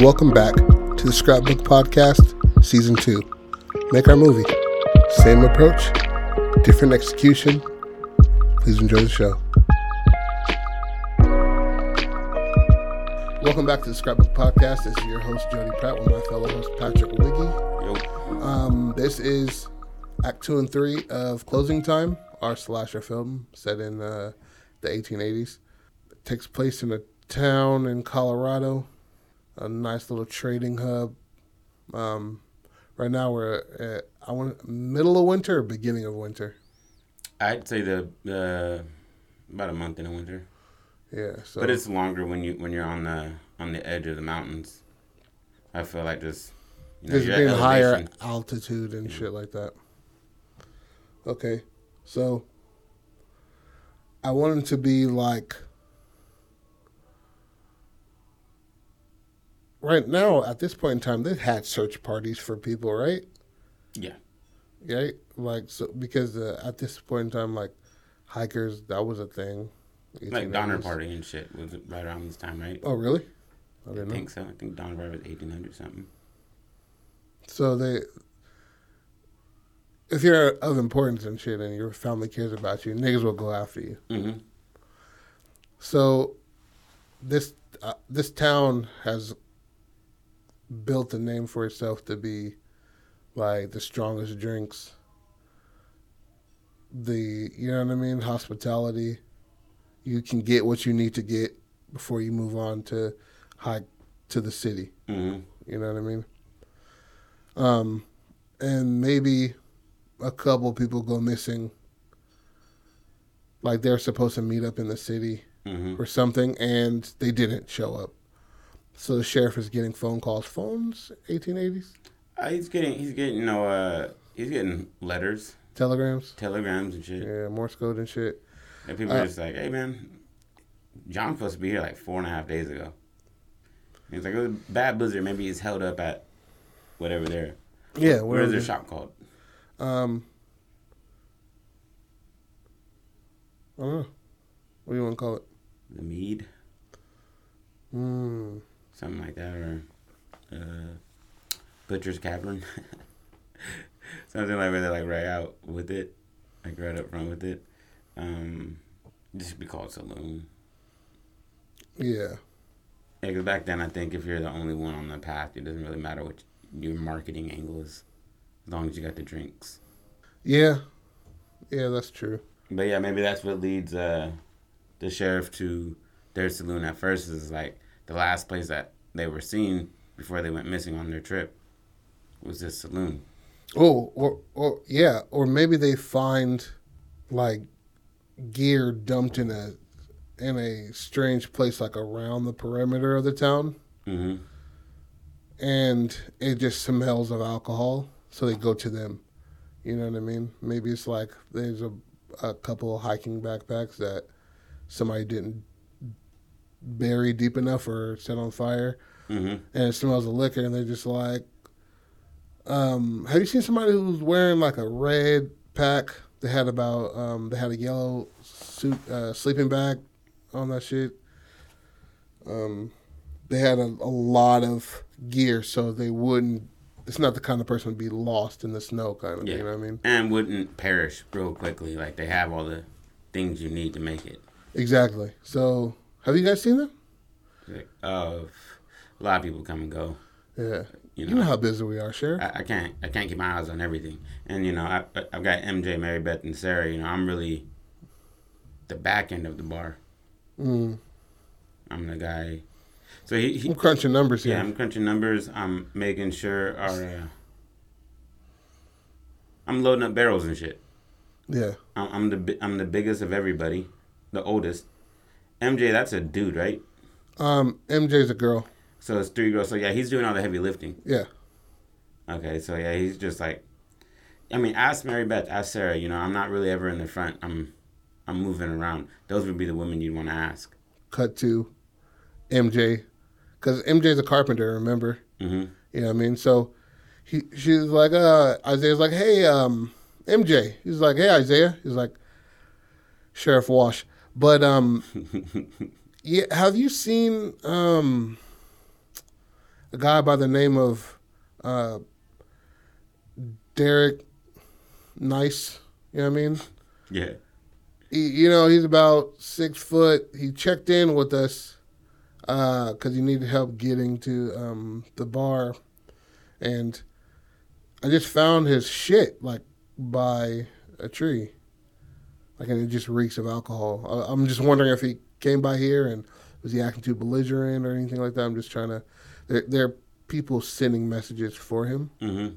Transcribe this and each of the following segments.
and welcome back to the Scrapbook Podcast, Season 2. Make our movie. Same approach, different execution. Please enjoy the show. Welcome back to the Scrapbook Podcast. This is your host, Jody Pratt, with my fellow host, Patrick Wiggy. Um, this is Act 2 and 3 of Closing Time, our slasher film set in uh, the 1880s. It takes place in a town in Colorado, a nice little trading hub. Um, right now we're at, I want middle of winter or beginning of winter. I'd say the uh, about a month in the winter, Yeah, so but it's longer when you when you're on the on the edge of the mountains. I feel like just you know, being higher altitude and shit like that. Okay, so I wanted to be like right now at this point in time they've had search parties for people, right? Yeah. Right, like so because uh, at this point in time, like hikers, that was a thing. Like Donner 1880s. Party and shit was right around this time, right? Oh, really? I I think so. I think Donner Party was eighteen hundred something. So they, if you're of importance and shit, and your family cares about you, niggas will go after you. Mm-hmm. So, this uh, this town has built a name for itself to be like the strongest drinks. The you know what I mean, hospitality. You can get what you need to get before you move on to hike to the city. Mm-hmm. You know what I mean? Um, and maybe a couple people go missing. Like they're supposed to meet up in the city Mm-hmm. or something, and they didn't show up. So the sheriff is getting phone calls. Phones, 1880s, Uh, he's getting he's getting you know uh he's getting letters, telegrams, telegrams and shit. yeah, Morse code and shit. And people Uh, are just like, hey man, John's supposed to be here like four and a half days ago. And He's like, it was a bad blizzard. Maybe he's held up at whatever there. Yeah, What is where their shop called? Um, I don't know. What do you want to call it? The Mead, Hmm. Something like that, or uh, Butcher's Cavern, something like where they're like right out with it, like right up front with it. Um, this should be called Saloon. Yeah. Yeah, because back then I think if you're the only one on the path, it doesn't really matter what your marketing angle is, as long as you got the drinks. Yeah. Yeah, that's true. But yeah, maybe that's what leads uh, the sheriff to their saloon at first. Is like the last place that they were seen before they went missing on their trip was this saloon. Oh, or or yeah, or maybe they find like gear dumped in a in a strange place like around the perimeter of the town hmm and it just smells of alcohol, so they go to them. You know what I mean? Maybe it's like there's a a couple of hiking backpacks that somebody didn't bury deep enough or set on fire hmm and it smells of liquor, and they're just like, um, have you seen somebody who's wearing like a red pack? They had about, um, they had a yellow suit, uh, sleeping bag on that shit. Um, they had a, a lot of gear, so they wouldn't. It's not the kind of person to be lost in the snow, kind of. Yeah. You know what I mean? And wouldn't perish real quickly. Like they have all the things you need to make it. Exactly. So, have you guys seen them? Uh, a lot of people come and go. Yeah. You You know, know how busy we are, Sheriff. I, I can't I can't keep my eyes on everything. And you know, I I- I've got MJ, Mary Beth, and Sarah. You know, I'm really the back end of the bar. Mm. I'm the guy. So he, he I'm crunching numbers here. yeah, I'm crunching numbers. I'm making sure our. Uh, I'm loading up barrels and shit. yeah. I'm, I'm the I'm the biggest of everybody, the oldest. MJ, that's a dude, right? Um, MJ's a girl. So it's three girls. So yeah, he's doing all the heavy lifting. Yeah. Okay, so yeah, he's just like, I mean, ask Mary Beth, ask Sarah. You know, I'm not really ever in the front. I'm, I'm moving around. Those would be the women you'd want to ask. cut to MJ, because MJ's a carpenter. Remember, hmm you know what I mean. So he, she's like, uh, Isaiah's like, hey, um, MJ. He's like, hey, Isaiah. He's like, Sheriff Wash. But um, yeah, have you seen um, a guy by the name of uh, Derek Nice. You know what I mean? Yeah. He, you know, he's about six foot. He checked in with us because uh, he needed help getting to um, the bar, and I just found his shit like by a tree, like and it just reeks of alcohol. I, I'm just wondering if he came by here and was he acting too belligerent or anything like that. I'm just trying to. There, there are people sending messages for him. Mm-hmm.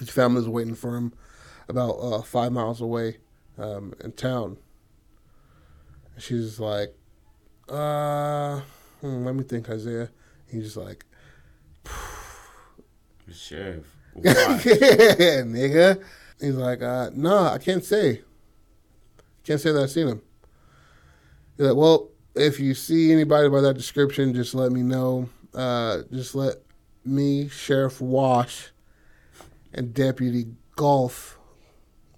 His family's waiting for him about uh, five miles away um, in town. She's like, uh, hmm, let me think, Isaiah. He's just like, Sheriff. yeah, nigga. He's like, uh, no, I can't say. Can't say that I've seen him. He's like, well, if you see anybody by that description, just let me know. Uh, just let me, Sheriff Wash, and Deputy Golf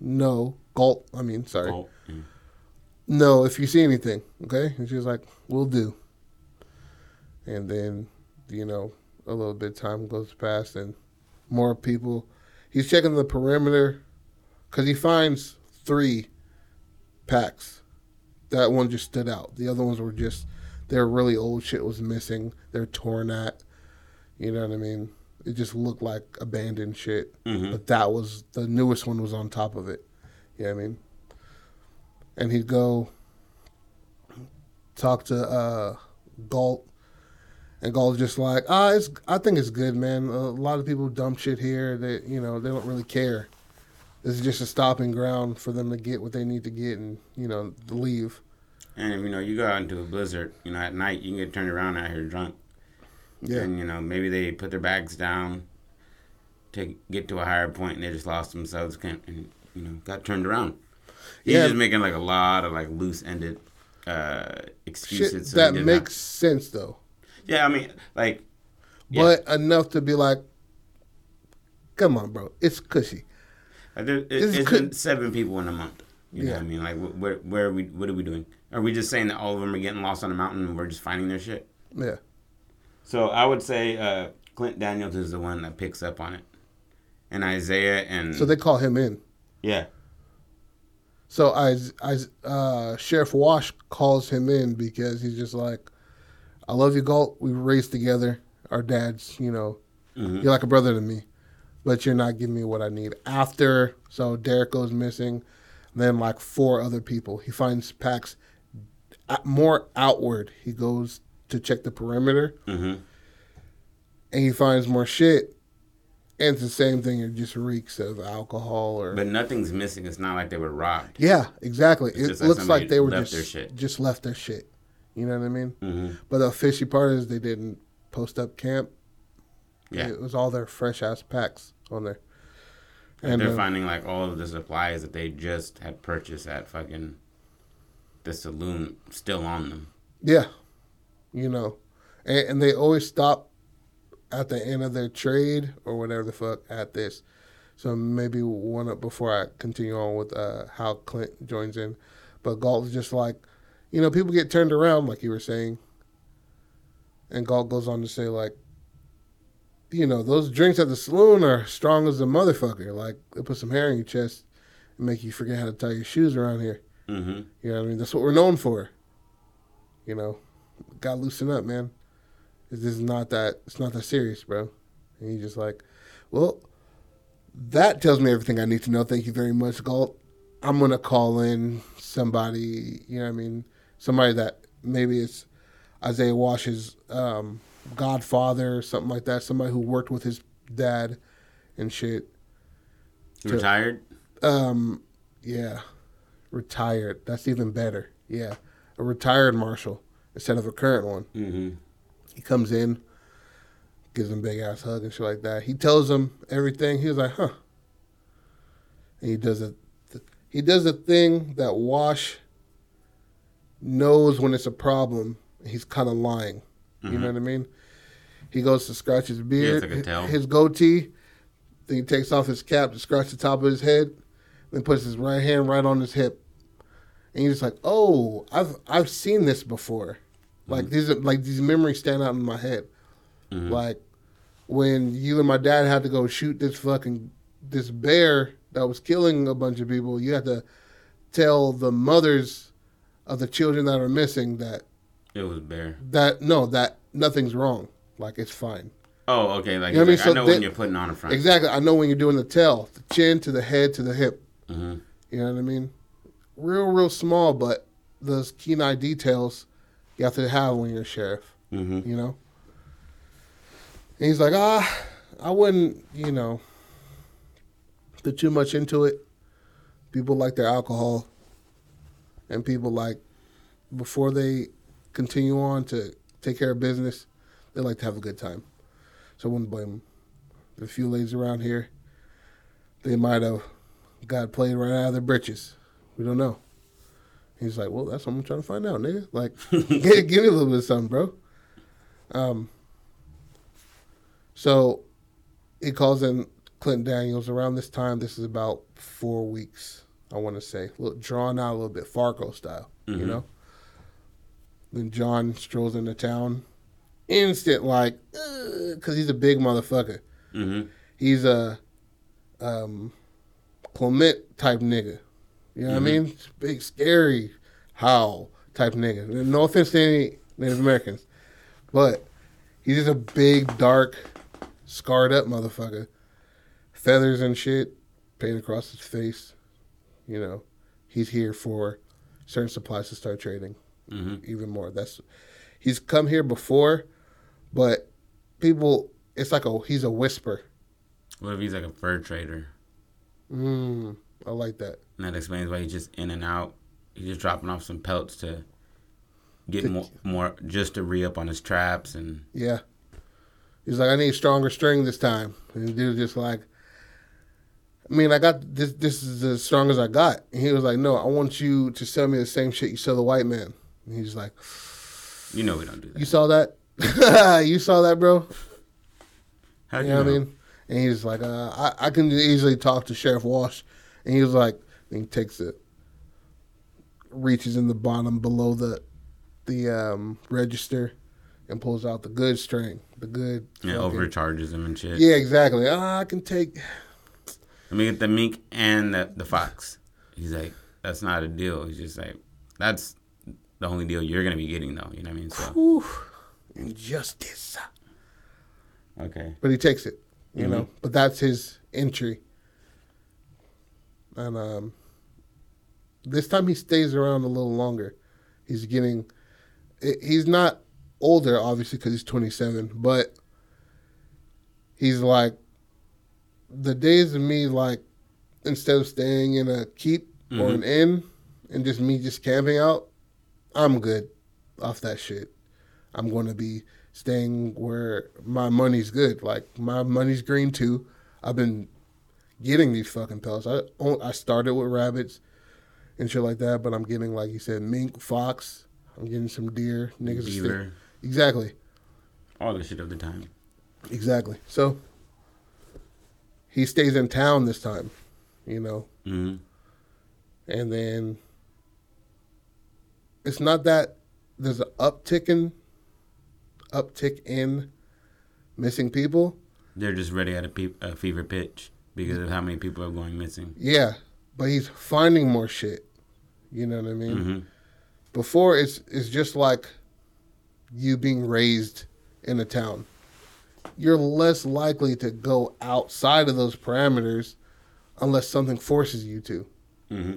know. Galt, I mean, sorry. Oh, mm. No, if you see anything, okay? And she was like, we'll do. And then, you know, a little bit of time goes past and more people. He's checking the perimeter because he finds three packs. That one just stood out. The other ones were just, they're really old shit was missing. They're torn at. You know what I mean? It just looked like abandoned shit. Mhm. But that was, the newest one was on top of it. You know what I mean? And he'd go talk to uh, Galt, and Galt's just like, ah, it's, I think it's good, man. A lot of people dump shit here. That you know they don't really care. This is just a stopping ground for them to get what they need to get and you know leave. And you know, you go out into a blizzard, you know, at night you can get turned around out here drunk. Yeah, And, you know, maybe they put their bags down to get to a higher point and they just lost themselves and, you know, got turned around. He's Yeah. just making like a lot of like loose ended uh, excuses. so that makes sense though, yeah, I mean, like, Yeah. but enough to be like, come on, bro, it's cushy. Like there, it, it's could- seven people in a month. You know Yeah. what I mean? Like, wh- where, where are we, what are we doing? Are we just saying that all of them are getting lost on a mountain and we're just finding their shit? Yeah, So I would say uh, Clint Daniels is the one that picks up on it, and Isaiah and so they call him in. yeah, So I, I, uh, Sheriff Wash calls him in because he's just like, I love you, Galt. We were raised together. Our dads, you know, Mhm. you're like a brother to me, but you're not giving me what I need. After, so Derek goes missing, then like four other people. He finds packs uh, more outward. He goes to check the perimeter hmm and he finds more shit. And it's the same thing. It just reeks of alcohol or but nothing's missing. It's not like they were robbed. Yeah, exactly. It's it like looks like they were left just their shit. just left their shit. You know what I mean? hmm But the fishy part is they didn't post up camp. Yeah, It was all their fresh ass packs on there. and And they're uh, finding like all of the supplies that they just had purchased at fucking the saloon still on them. yeah, you know, and, and they always stop at the end of their trade or whatever the fuck at this. So maybe one up before I continue on with uh, how Clint joins in, but Galt's just like, you know, people get turned around like you were saying, and Galt goes on to say like, you know, those drinks at the saloon are strong as a motherfucker. Like they put some hair in your chest and make you forget how to tie your shoes around here. hmm You know what I mean? That's what we're known for. You know, gotta loosen up, man. This is not that. It's not that serious, bro. And he's just like, well, that tells me everything I need to know. Thank you very much, Galt. I'm gonna call in somebody. You know what I mean? Somebody that maybe it's Isaiah Wash's um, godfather or something like that. Somebody who worked with his dad and shit. To- retired. Um, yeah, retired. That's even better. Yeah, a retired marshal instead of a current one. hmm He comes in, gives him big ass hug and shit like that. He tells him everything. He was like, huh. And he does a, he does a thing that Wash knows when it's a problem. He's kind of lying. You know what I mean? He goes to scratch his beard, his goatee. Then he takes off his cap to scratch the top of his head. Then puts his right hand right on his hip. And he's just like, "Oh, I've I've seen this before. Like these are, like these memories stand out in my head. Mhm. Like, when you and my dad had to go shoot this fucking this bear that was killing a bunch of people, you had to tell the mothers of the children that are missing that It was bare. that no that nothing's wrong, like it's fine. Oh, okay. Like, You know what I mean? like, So I know they- when you're putting on a front. Exactly. I know when you're doing the tail, the chin to the head to the hip. hmm You know what I mean? Real, real small, but those keen eye details you have to have when you're a sheriff. hmm You know. And he's like, ah, I wouldn't, you know, put too much into it. People like their alcohol, and people like before they continue on to take care of business, they like to have a good time. So I wouldn't blame them. The few ladies around here, they might have got played right out of their britches. We don't know. He's like, well, that's what I'm trying to find out, nigga. Like, give, give me a little bit of something, bro. Um. So, he calls in Clint Daniels around this time. This is about four weeks, I want to say. A little drawn out a little bit, Fargo style, you Mhm. know. Then John strolls into town, instant like, because he's a big motherfucker. hmm He's a um, Clement type nigga. You know what I mean? Big, scary, howl type nigga. No offense to any Native Americans, but he's just a big, dark, scarred up motherfucker. Feathers and shit painted across his face. You know, he's here for certain supplies to start trading hmm even more. That's he's come here before, but people, it's like a he's a whisper. What if he's like a fur trader? Mm, I like that. And that explains why he's just in and out. He's just dropping off some pelts to get To- more, more just to re up on his traps and Yeah. He's like, I need stronger string this time. And dude's just like, I mean, I got this. This is as strong as I got. And he was like, No, I want you to sell me the same shit you sell the white man. And he's like, you know we don't do that. You saw that? you saw that, bro? How You know what I mean? And he's like, uh, I, I can easily talk to Sheriff Wash. And he was like, and he takes it, reaches in the bottom below the the um, register and pulls out the good string, the good. Yeah, fucking- overcharges him and shit. Yeah, exactly. Ah, I can take. Let me get the mink and the, the fox. He's like, that's not a deal. He's just like, that's the only deal you're gonna be getting though. You know what I mean? So Whew, injustice. okay. But he takes it, you Mhm. know. But that's his entry. And um, this time he stays around a little longer. He's getting. He's not older, obviously, because he's 27, but he's like. The days of me, like, instead of staying in a keep or an inn and just me just camping out, I'm good off that shit. I'm going to be staying where my money's good. Like my money's green too. I've been getting these fucking pelts. I I started with rabbits and shit like that, but I'm getting like you said, mink, fox. I'm getting some deer. Niggas Beaver, Exactly, all the shit of the time. exactly. So he stays in town this time, you know, hmm and then it's not that there's an uptick in uptick in missing people. They're just ready at a, pe- a fever pitch because of how many people are going missing. Yeah, but he's finding more shit. You know what I mean? hmm Before it's it's just like you being raised in a town. You're less likely to go outside of those parameters unless something forces you to. hmm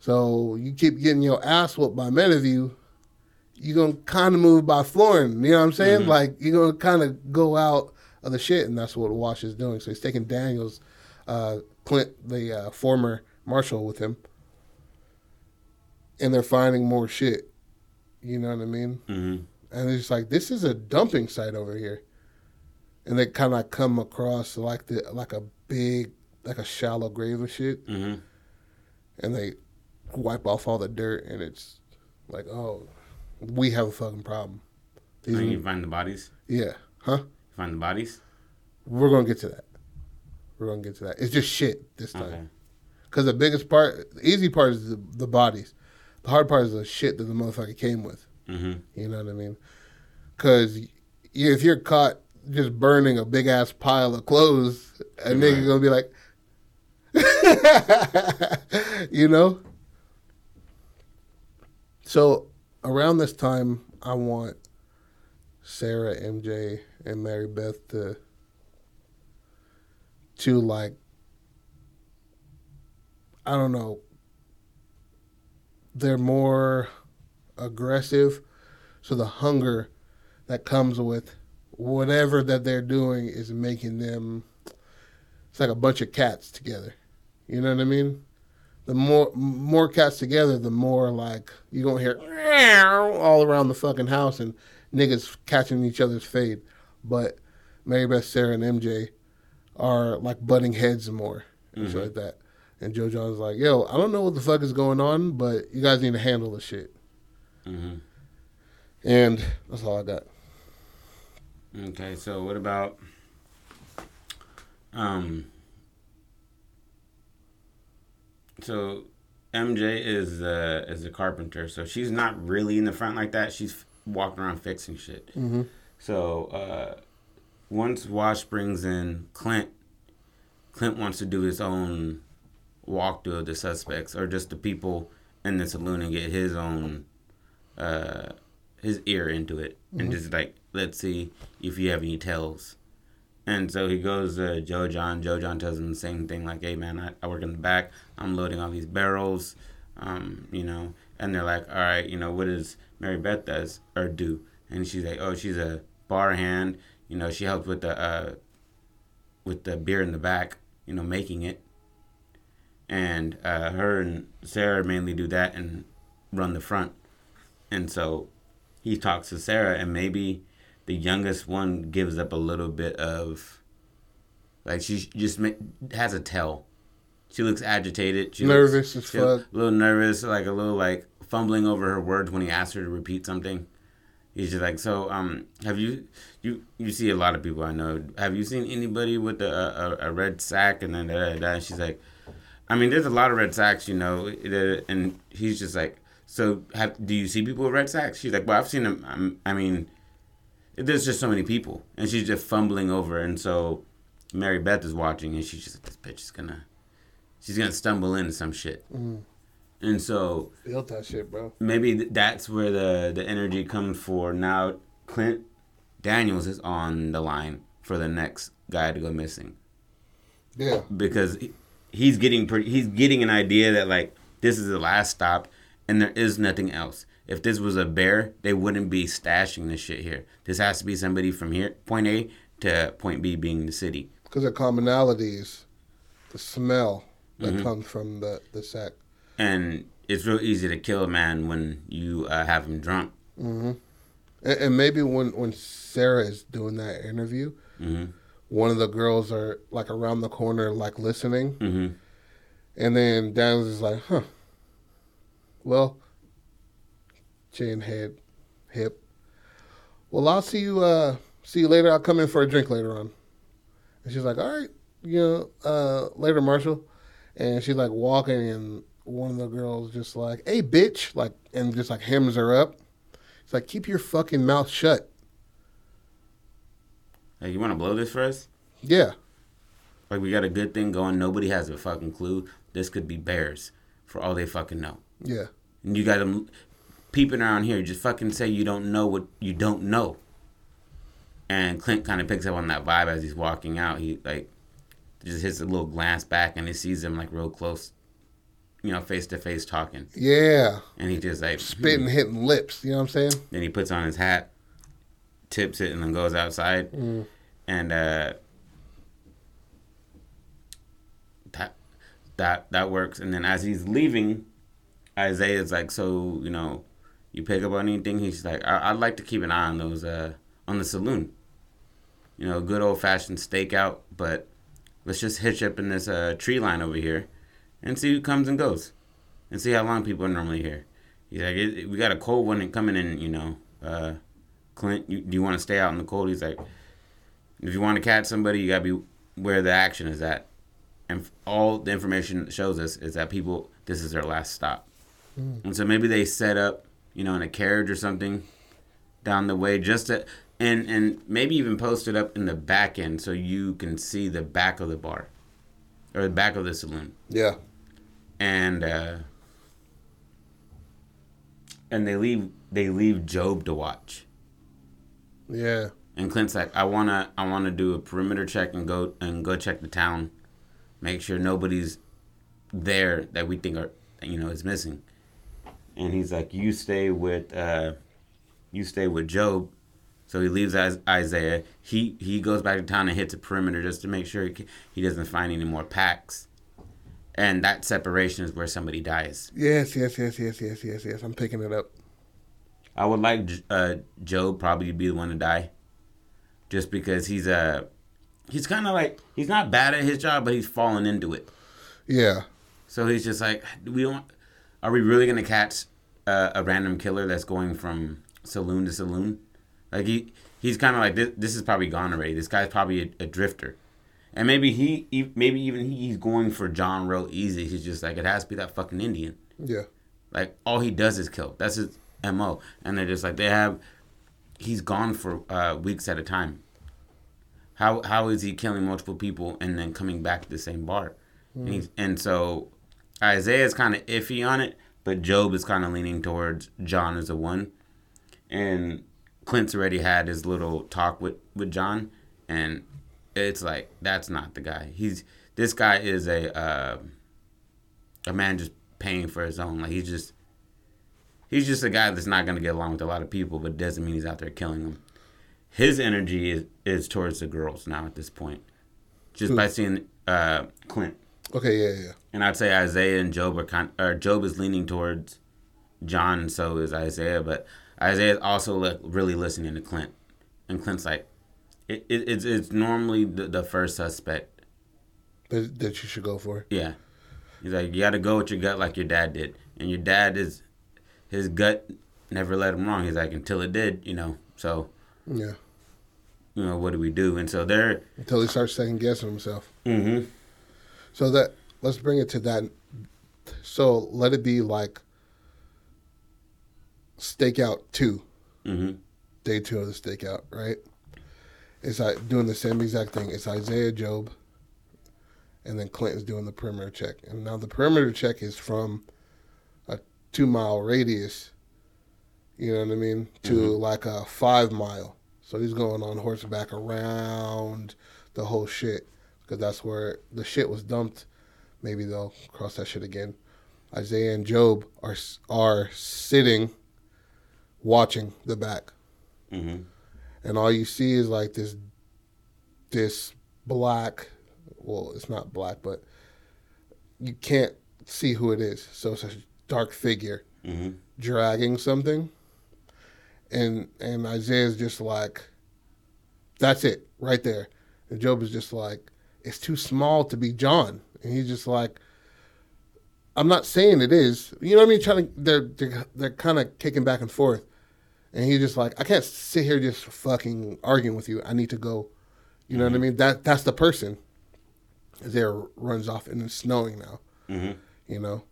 So you keep getting your ass whooped by Meniview, you, you're gonna kind of move by flooring. You know what I'm saying? Mhm. Like you're gonna kind of go out of the shit, and that's what Wash is doing. So he's taking Daniels, uh, Clint, the uh, former marshal, with him, and they're finding more shit. You know what I mean? hmm And it's like this is a dumping site over here, and they kind of come across like the like a big like a shallow grave of shit hmm and they wipe off all the dirt, and it's like, oh, we have a fucking problem. These are- you find the bodies. yeah, huh? Find the bodies. We're gonna get to that. We're gonna get to that. It's just shit this Okay. time. Because the biggest part, the easy part is the, the bodies. The hard part is the shit that the motherfucker came with. hmm You know what I mean? Because if you're caught, just burning a big ass pile of clothes, a right. nigga gonna be like, you know. So around this time, I want Sarah, MJ, and Mary Beth to to like I don't know. They're more aggressive, so the hunger that comes with whatever that they're doing is making them. It's like a bunch of cats together. You know what I mean? The more more cats together, the more like you gonna hear all around the fucking house and niggas catching each other's fade. But Mary Beth, Sarah, and MJ are like butting heads more and mm-hmm. shit like that. And Joe John's like, yo, I don't know what the fuck is going on, but you guys need to handle the shit. Mm-hmm. And that's all I got. Okay, so what about um so MJ is uh is a carpenter, so she's not really in the front like that. She's walking around fixing shit. Mm-hmm. So uh once Wash brings in Clint, Clint wants to do his own walkthrough of the suspects or just the people in the saloon and get his own uh his ear into it mm-hmm. and just like let's see if you have any tells. And so he goes to Joe John. Joe John tells him the same thing, like, "Hey man, I, I work in the back. I'm loading all these barrels, um, you know." And they're like, "All right, you know, what does Mary Beth does or do?" And she's like, "Oh, she's a bar hand. You know, she helps with the uh, with the beer in the back. You know, making it." And uh, her and Sarah mainly do that and run the front. And so he talks to Sarah, and maybe the youngest one gives up a little bit of like she just has a tell. She looks agitated. She nervous looks, as fuck. A little nervous, like a little like fumbling over her words when he asks her to repeat something. He's just like, so um, have you you you see a lot of people I know. Have you seen anybody with a a, a red sack and then da, da, da. she's like, I mean, there's a lot of red sacks, you know, and he's just like, so have do you see people with red sacks? She's like, well, I've seen them. I mean, there's just so many people, and she's just fumbling over, and so Mary Beth is watching, and she's just like, this bitch is gonna, she's gonna stumble into some shit. Mm. And so built that shit, bro. Maybe that's where the the energy comes for. Now Clint Daniels is on the line for the next guy to go missing. Yeah. Because he's getting pretty, he's getting an idea that like this is the last stop and there is nothing else. If this was a bear, they wouldn't be stashing this shit here. This has to be somebody from here, point A to point B, being the city. Because the commonalities, the smell that mm-hmm. comes from the the sack. And it's real easy to kill a man when you uh, have him drunk. Mm-hmm. And, and, maybe when when Sarah is doing that interview, mm-hmm. one of the girls are like around the corner, like listening, mm-hmm. and then Dan is like, "Huh, well." Chin, head, hip. Well, I'll see you. Uh, see you later. I'll come in for a drink later on. And she's like, all right, you know, uh, later, Marshall. And she's like walking, and one of the girls just like, hey, bitch, like, and just like hems her up. It's like, keep your fucking mouth shut. Hey, you want to blow this for us? Yeah. Like, we got a good thing going. Nobody has a fucking clue. This could be bears for all they fucking know. Yeah. And you got them peeping around here. Just fucking say you don't know what you don't know. And Clint kind of picks up on that vibe as he's walking out. He like just hits a little glance back and he sees him like real close, you know, face to face talking. Yeah. And he just like spitting, hmm. hitting lips. You know what I'm saying? Then he puts on his hat, tips it, and then goes outside. Mm. And uh, that that that works. And then as he's leaving, Isaiah's like, so you know, you pick up on anything? He's like, I- would like to keep an eye on those, uh, on the saloon. You know, good old fashioned stakeout, but let's just hitch up in this uh, tree line over here and see who comes and goes and see how long people are normally here. He's like, we got a cold one coming in, you know. Uh, Clint, you, do you want to stay out in the cold? He's like, if you want to catch somebody, you got to be where the action is at. And all the information shows us is that people, this is their last stop. Mm. And so maybe they set up you know, in a carriage or something down the way just to and and maybe even post it up in the back end so you can see the back of the bar or the back of the saloon. Yeah. And uh and they leave they leave Job to watch. Yeah. And Clint's like, I wanna I wanna do a perimeter check and go and go check the town, make sure nobody's there that we think are you know is missing. And he's like, you stay with uh, you stay with Job. So he leaves Isaiah. He he goes back to town and hits a perimeter just to make sure he, he doesn't find any more packs. And that separation is where somebody dies. Yes, yes, yes, yes, yes, yes, yes. I'm picking it up. I would like uh, Job probably to be the one to die, just because he's a uh, he's kind of like he's not bad at his job, but he's fallen into it. Yeah. So he's just like, we don't. Are we really gonna catch uh, a random killer that's going from saloon to saloon? Like he he's kind of like this. This is probably gone already. This guy's probably a, a drifter, and maybe he, he maybe even he, he's going for John real easy. He's just like it has to be that fucking Indian. Yeah. Like all he does is kill. That's his mo. And they're just like they have. He's gone for uh, weeks at a time. How how is he killing multiple people and then coming back to the same bar? Mm. And, and so Isaiah's kind of iffy on it, but Job is kind of leaning towards John as a one. And Clint's already had his little talk with, with John, and it's like that's not the guy. He's this guy is a uh, a man just paying for his own. Like he's just he's just a guy that's not gonna get along with a lot of people, but it doesn't mean he's out there killing them. His energy is, is towards the girls now at this point, just by seeing uh, Clint. Okay, yeah, yeah. And I'd say Isaiah and Job are kind, or Job is leaning towards John, and so is Isaiah. But Isaiah is also like really listening to Clint, and Clint's like, it, it it's it's normally the, the first suspect that, that you should go for. Yeah, he's like, you got to go with your gut, like your dad did, and your dad is his gut never led him wrong. He's like, until it did, you know. So yeah, you know, what do we do? And so they're until he starts second guessing himself. Mm-hmm. So that let's bring it to that. So let it be like stakeout 2 mm-hmm. day two of the stakeout, right? It's like doing the same exact thing. It's Isaiah Job, and then Clinton's doing the perimeter check. And now the perimeter check is from a two mile radius, you know what I mean, to mm-hmm. like a five mile. So he's going on horseback around the whole shit because that's where the shit was dumped. Maybe they'll cross that shit again. Isaiah and Job are are sitting, watching the back, mm-hmm. and all you see is like this, this black. Well, it's not black, but you can't see who it is. So it's a dark figure mm-hmm. dragging something, and and Isaiah's just like, that's it right there, and Job is just like, it's too small to be John. And he's just like, I'm not saying it is. You know what I mean? Trying to, they're they're, they're kind of kicking back and forth, and he's just like, I can't sit here just fucking arguing with you. I need to go. You know mm-hmm. what I mm-hmm. mean? That that's the person. There runs off and it's snowing now. Mm-hmm. You know,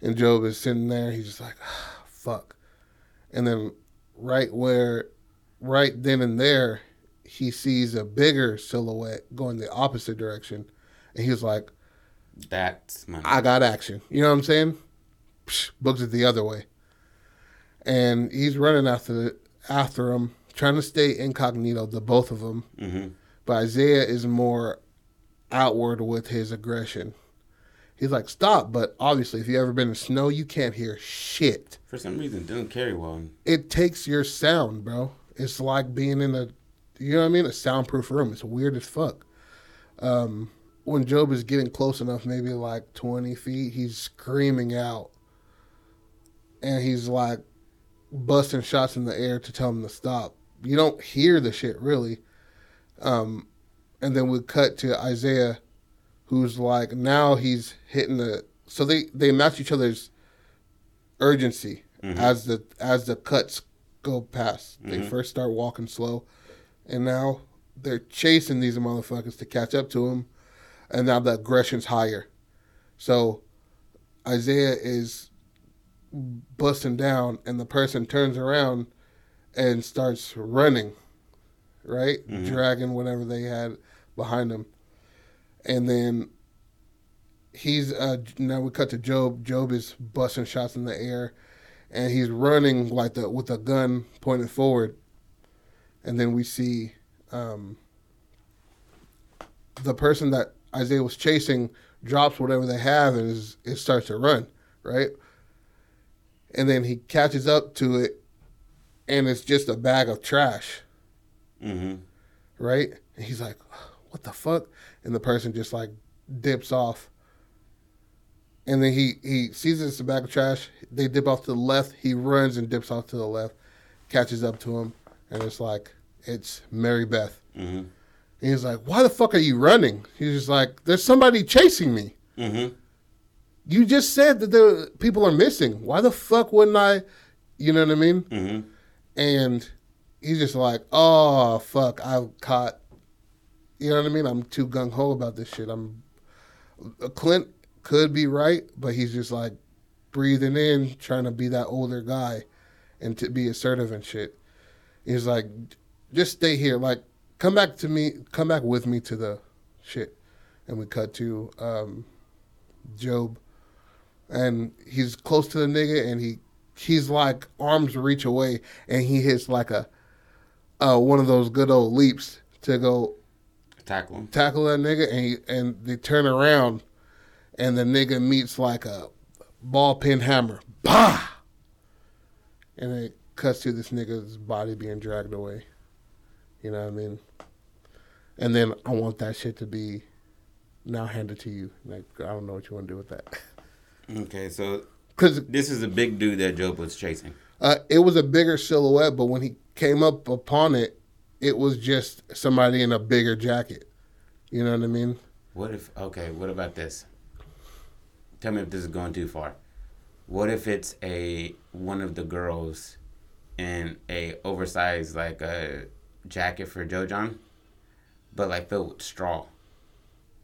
and Job is sitting there. He's just like, ah, fuck. And then right where, right then and there, he sees a bigger silhouette going the opposite direction, and he's like, "That's my I got action." You know what I'm saying? Psh, books it the other way, and he's running after after him, trying to stay incognito. The both of them, mm-hmm. but Isaiah is more outward with his aggression. He's like, stop. But obviously, if you ever been in snow, you can't hear shit. For some reason, it doesn't carry well. It takes your sound, bro. It's like being in a you know what I mean? A soundproof room. It's weird as fuck. Um, when Job is getting close enough, maybe like 20 feet, he's screaming out. And he's like busting shots in the air to tell him to stop. You don't hear the shit really. Um, and then we cut to Isaiah, who's like, now he's hitting the. So they, they match each other's urgency mm-hmm. as the as the cuts go past. Mm-hmm. They first start walking slow and now they're chasing these motherfuckers to catch up to him, and now the aggression's higher. So Isaiah is busting down, and the person turns around and starts running right? Mhm. Dragging whatever they had behind them, And then he's uh now we cut to Job. Job is busting shots in the air and he's running like the with a gun pointed forward. And then we see um the person that Isaiah was chasing drops whatever they have and is, it starts to run, right? And then he catches up to it and it's just a bag of trash Mm-hmm. right? And he's like, "What the fuck?" And the person just like dips off. And then he he sees it's a bag of trash. They dip off to the left. He runs and dips off to the left, catches up to him, and it's like it's Mary Beth. Mm-hmm. And he's like, "Why the fuck are you running?" He's just like, "There's somebody chasing me. Mm-hmm. You just said that the people are missing. Why the fuck wouldn't I?" You know what I mean? Mm-hmm. and he's just like, "Oh fuck, I've caught." You know what I mean? I'm too gung ho about this shit. I'm Clint could be right, but he's just like breathing in, trying to be that older guy, and to be assertive and shit. He's like, "Just stay here. Like, come back to me. Come back with me to the shit." And we cut to um, Job, and he's close to the nigga, and he he's like arms reach away, and he hits like a uh, one of those good old leaps to go Tackle him. tackle that nigga, and he, and they turn around, and the nigga meets like a ball peen hammer, bah, and it cuts to this nigga's body being dragged away. You know what I mean? And then I want that shit to be now handed to you. Like I don't know what you want to do with that, Okay, so because this is a big dude that Job was chasing. Uh, it was a bigger silhouette, but when he came up upon it, it was just somebody in a bigger jacket. You know what I mean? What if? Okay, what about this? Tell me if this is going too far. What if it's a one of the girls in a oversized like a jacket for Joe John, but like filled with straw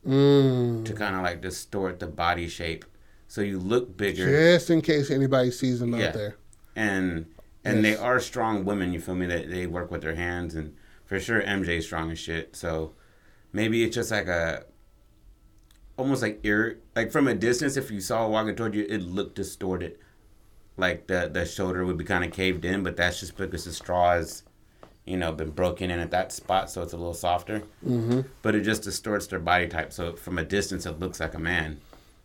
Mm. to kind of like distort the body shape, so you look bigger Just in case anybody sees them Yeah. out there. and and Yes. they are strong women. You feel me? That they work with their hands and for sure MJ's strong as shit. So maybe it's just like a almost like ear like from a distance. If you saw it walking toward you, it looked distorted. Like the the shoulder would be kind of caved in, but that's just because the straw has, you know, been broken in at that spot, so it's a little softer. Mm-hmm. But it just distorts their body type. So from a distance, it looks like a man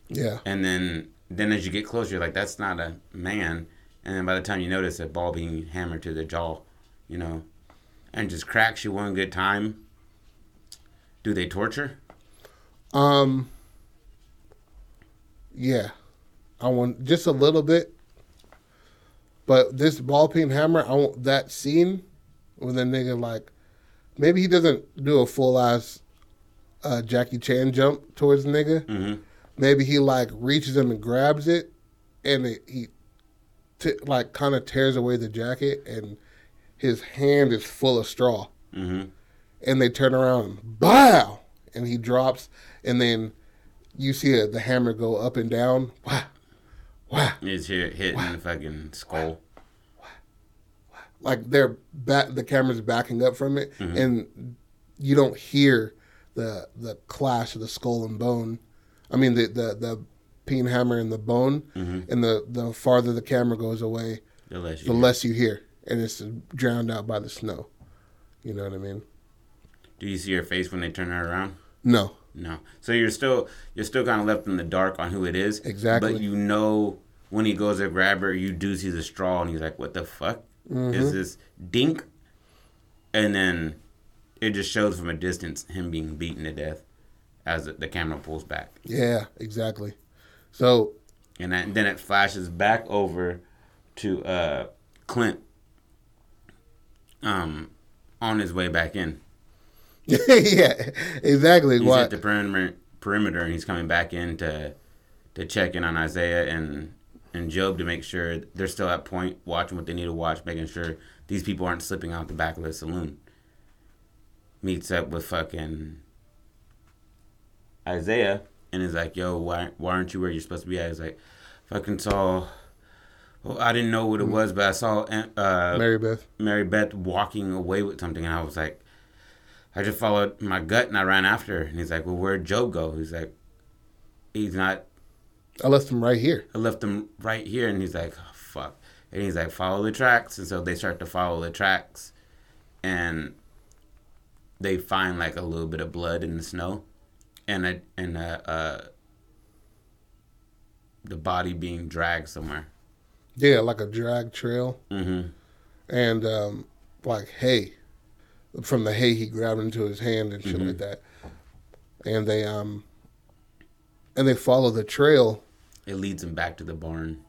Yeah. and then then as you get closer, you're like, that's not a man. And then by the time you notice a ball being hammered to the jaw, you know, and just cracks you one good time. Do they torture? Um. Yeah, I want just a little bit, but this ball peen hammer, I want that scene with the nigga like, maybe he doesn't do a full ass uh, Jackie Chan jump towards the nigga. Mm-hmm. maybe he like reaches him and grabs it and it, he t- like kind of tears away the jacket and his hand is full of straw Mm-hmm. and they turn around and bow and he drops and then you see uh, the hammer go up and down wow wow It's here hitting the fucking skull. Like they're back the camera's backing up from it Mhm. and you don't hear the the clash of the skull and bone i mean the the the peen hammer and the bone Mm-hmm. and the the farther the camera goes away The less the you less you hear and it's drowned out by the snow you know what i mean Do you see her face when they turn her around? no No. So you're still you're still kind of left in the dark on who it is. Exactly. But you know when he goes to grab her, you do see the straw, and he's like, "What the fuck Mm-hmm. is this dink?" And then it just shows from a distance him being beaten to death as the, camera pulls back, yeah exactly so and that, then it flashes back over to uh, Clint, um, on his way back in. yeah exactly He's why at the perimeter, perimeter, and he's coming back in to to check in on Isaiah and and Job to make sure they're still at point, watching what they need to watch, making sure these people aren't slipping out the back of the saloon. Meets up with fucking Isaiah and is like, "Yo, why why aren't you where you're supposed to be at?" He's like, "Fucking saw." Well, I didn't know what it was, but I saw uh, mary beth Mary Beth walking away with something, and I was like, I just followed my gut and I ran after her. And he's like, well, where'd Joe go? He's like, he's not. I left him right here. I left him right here. And he's like, oh, fuck. And he's like, follow the tracks. And so they start to follow the tracks. And they find like a little bit of blood in the snow. And a, and a, uh, the body being dragged somewhere. Yeah, like a drag trail. Mm-hmm. And um, like hay from the hay he grabbed into his hand and shit Mhm. like that. And they um and they follow the trail. It leads them back to the barn.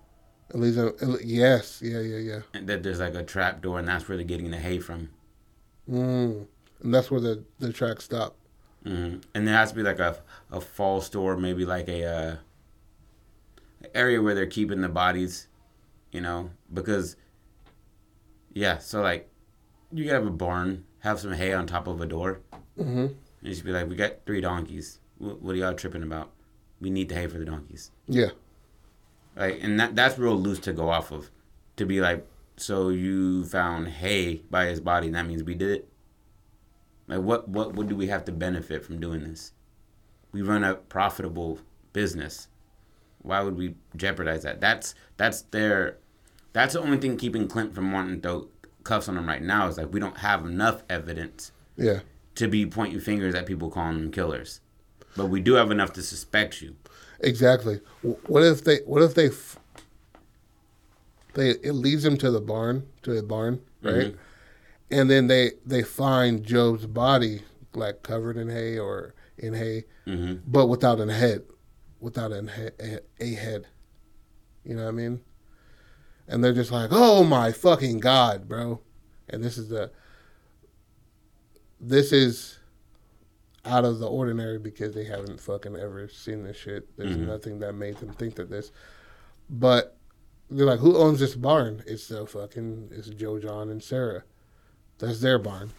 At least uh, yes, yeah, yeah, yeah. And that there's like a trap door, and that's where they're getting the hay from. Mm. And that's where the the track stopped. hmm And there has to be like a a fall store, maybe like a uh, area where they're keeping the bodies, you know, because yeah. So like, you could have a barn, have some hay on top of a door, Mm-hmm. and just be like, "We got three donkeys. What, what are y'all tripping about? We need the hay for the donkeys." Yeah, Like, and that that's real loose to go off of, to be like, so you found hay by his body, and that means we did it. Like, what what what do we have to benefit from doing this? We run a profitable business. Why would we jeopardize that? That's that's their, that's the only thing keeping Clint from wanting to throw cuffs on him right now is like we don't have enough evidence yeah, to be pointing fingers at people calling them killers, but we do have enough to suspect you. Exactly. What if they? What if they? F- they it leads them to the barn to the barn, right? Mhm. And then they they find Job's body like covered in hay or in hay, hmm but without a head, without an he- a, a head. You know what I mean? And they're just like, "Oh my fucking god, bro!" And this is the this is out of the ordinary because they haven't fucking ever seen this shit. There's Mhm. nothing that made them think that this. But they're like, "Who owns this barn?" It's the fucking it's Joe, John, and Sarah. That's their barn.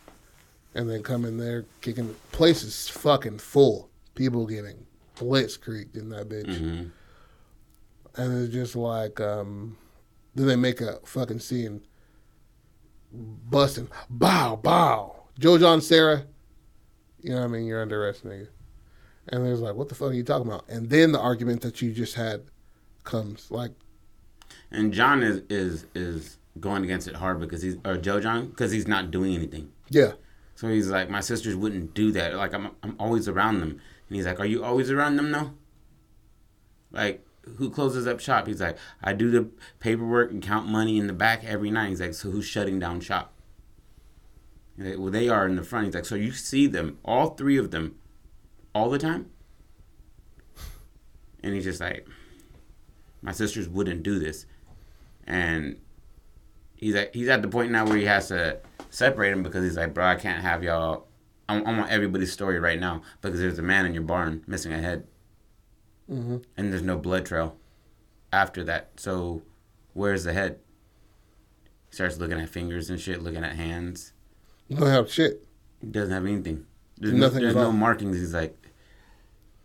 And then come in there kicking. Place is fucking full. People getting blitzkrieged in that bitch. hmm And it's just like, um, then they make a fucking scene busting. Bow, bow. Joe, John, Sarah. You know what I mean? You're under arrest, nigga. And there's like, what the fuck are you talking about? And then the argument that you just had comes. Like, And John is is is going against it hard because he's or Joe John because he's not doing anything. yeah, So he's like, my sisters wouldn't do that. Like I'm I'm always around them. And he's like, are you always around them though? Like who closes up shop? He's like, I do the paperwork and count money in the back every night. He's like, so who's shutting down shop? Well, they are in the front. He's like, so you see them, all three of them, all the time? And he's just like, my sisters wouldn't do this. And he's at he's at the point now where he has to separate them because he's like, bro, I can't have y'all. I, I want everybody's story right now because there's a man in your barn missing a head, hmm and there's no blood trail after that. So where's the head? He starts looking at fingers and shit, looking at hands. You don't have shit. He doesn't have anything. There's Nothing no, there's no markings. He's like,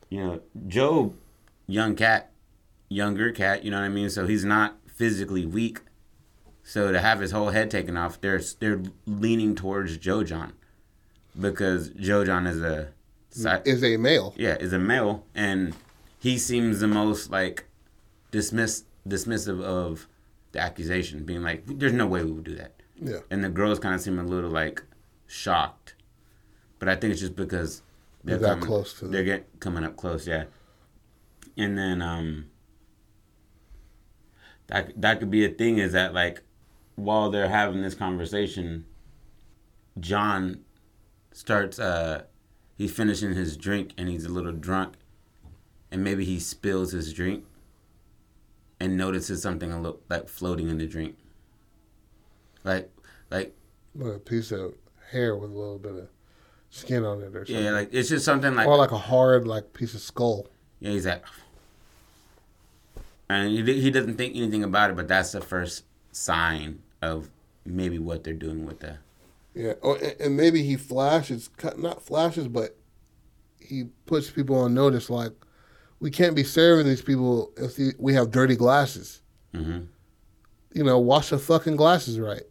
you know, Job, young cat, younger cat. You know what I mean? So he's not physically weak. So to have his whole head taken off, they're they're leaning towards Joe John, because Joe John is a, Is a male. yeah, is a male, and he seems the most like dismiss dismissive of the accusation, being like, "There's no way we would do that." Yeah. and the girls kind of seem a little like shocked, but I think it's just because They got close to they're get coming up close, yeah. And then um, that that could be a thing is that like while they're having this conversation, John starts uh he's finishing his drink and he's a little drunk, and maybe he spills his drink and notices something a little like floating in the drink. Like like Like a piece of hair with a little bit of skin on it or something. yeah, like it's just something like or like a hard like piece of skull. Yeah, he's like, and he, he doesn't think anything about it, but that's the first sign of maybe what they're doing with the. Yeah. Oh, and, and maybe he flashes, cut- not flashes, but he puts people on notice. Like, we can't be serving these people if we have dirty glasses. hmm You know, wash the fucking glasses right.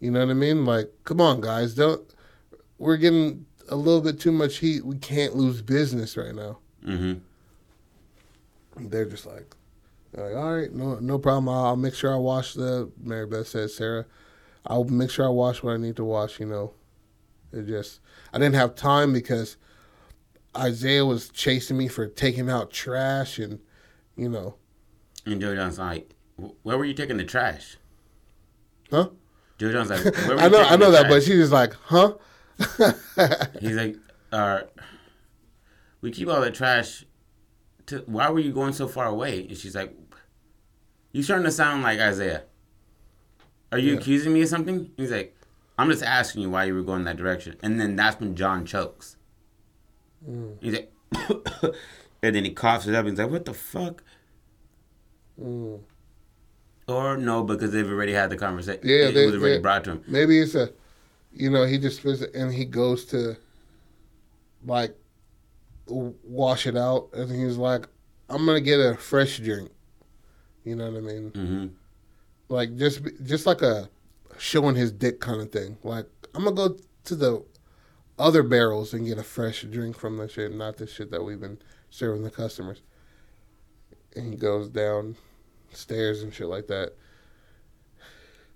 You know what I mean? Like, come on, guys, don't we're getting a little bit too much heat. We can't lose business right now. Mm-hmm. They're just like, they're like, all right, no, no problem. I'll, I'll make sure I wash the. Mary Beth says, Sarah, I'll make sure I wash what I need to wash. You know, it just I didn't have time because Isaiah was chasing me for taking out trash and, you know, And Joe John's like, where were you taking the trash? huh? Joe John's like, I know, I know that, but she's just like, huh? He's like, uh, we keep all the trash. To, why were you going so far away? And she's like, you starting to sound like Isaiah. Are you Yeah. accusing me of something? He's like, I'm just asking you why you were going that direction. And then that's when John chokes. Mm. He's like, and then he coughs it up. And he's like, what the fuck? Mm. Or no, because they've already had the conversation. Yeah, it they- was already they- brought to him. Maybe it's a, you know, he just and he goes to, like, wash it out, and he's like, I'm gonna get a fresh drink. You know what I mean? hmm Like just just like a showing his dick kind of thing. Like I'm gonna go to the other barrels and get a fresh drink from the shit, not the shit that we've been serving the customers. And he goes down stairs and shit like that.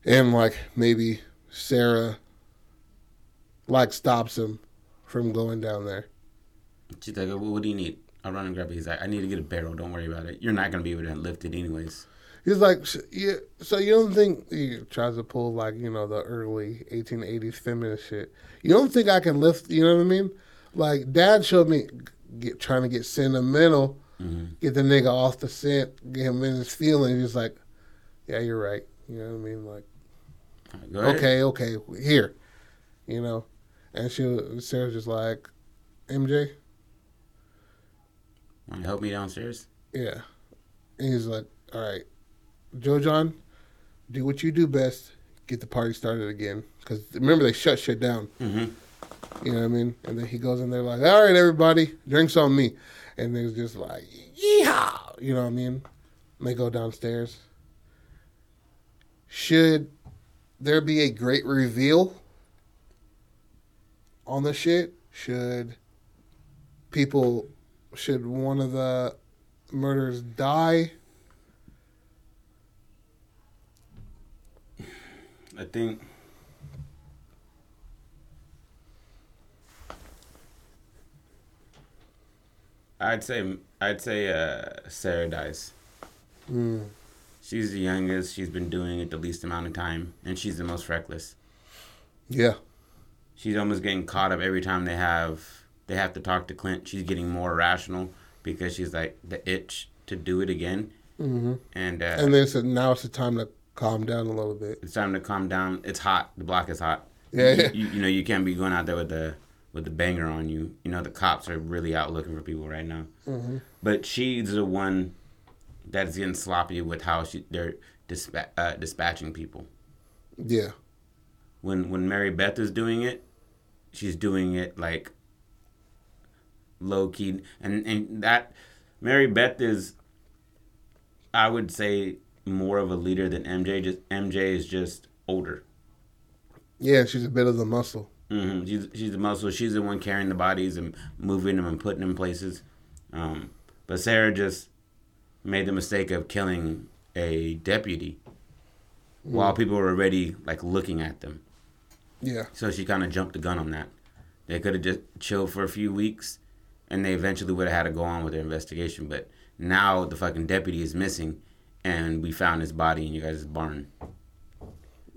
And like maybe Sarah like stops him from going down there. She's like, well, what do you need? I'll run and grab it. He's like, I need to get a barrel. Don't worry about it. You're not going to be able to lift it anyways. He's like, yeah. So you don't think he tries to pull like you know the early 1880s feminist shit? You don't think I can lift? You know what I mean? Like Dad showed me get trying to get sentimental, hmm get the nigga off the scent, get him in his feelings. He's like, yeah, you're right. You know what I mean? Like, ahead. okay, okay, here, you know. And she Sarah's just like, MJ, Want to help me downstairs? yeah. And he's like, all right, Joe John, do what you do best. Get the party started again. Because remember, they shut shit down. hmm You know what I mean? And then he goes in there like, all right, everybody, drinks on me. And there's just like, yeehaw. You know what I mean? And they go downstairs. Should there be a great reveal on the shit? Should people, should one of the murderers die? I think. I'd say I'd say uh, Sarah dies. Mm. She's the youngest. She's been doing it the least amount of time, and she's the most reckless. Yeah. She's almost getting caught up every time they have they have to talk to Clint. She's getting more rational because she's like the itch to do it again, hmm and, uh, And then so now it's the time to calm down a little bit. it's time to calm down. It's hot. The block is hot. Yeah, You, you, you know you can't be going out there with the with the banger on you. You know the cops are really out looking for people right now. hmm But she's the one that's getting sloppy with how she they're dispa- uh, dispatching people. Yeah. When when Mary Beth is doing it, she's doing it like low key, and and that Mary Beth is, I would say, more of a leader than MJ. Just MJ is just older. Yeah, she's a bit of the muscle. Hmm She's she's the muscle. She's the one carrying the bodies and moving them and putting them places. Um, but Sarah just made the mistake of killing a deputy while people were already like looking at them. Yeah. So she kind of jumped the gun on that. They could have just chilled for a few weeks, and they eventually would have had to go on with their investigation. But now the fucking deputy is missing, and we found his body in you guys' barn.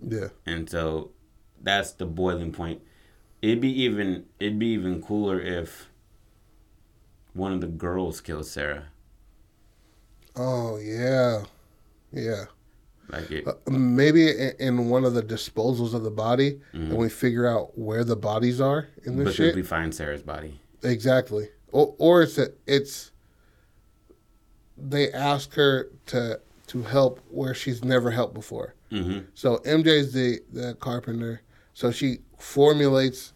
Yeah. And so that's the boiling point. It'd be even it'd be even cooler if one of the girls killed Sarah. Oh yeah. Yeah. Like it, Uh, maybe in one of the disposals of the body, and we figure out where the bodies are in this because shit. we find Sarah's body. Exactly. Or, or it's a, it's they ask her to to help where she's never helped before. hmm So MJ's the the carpenter. So she formulates,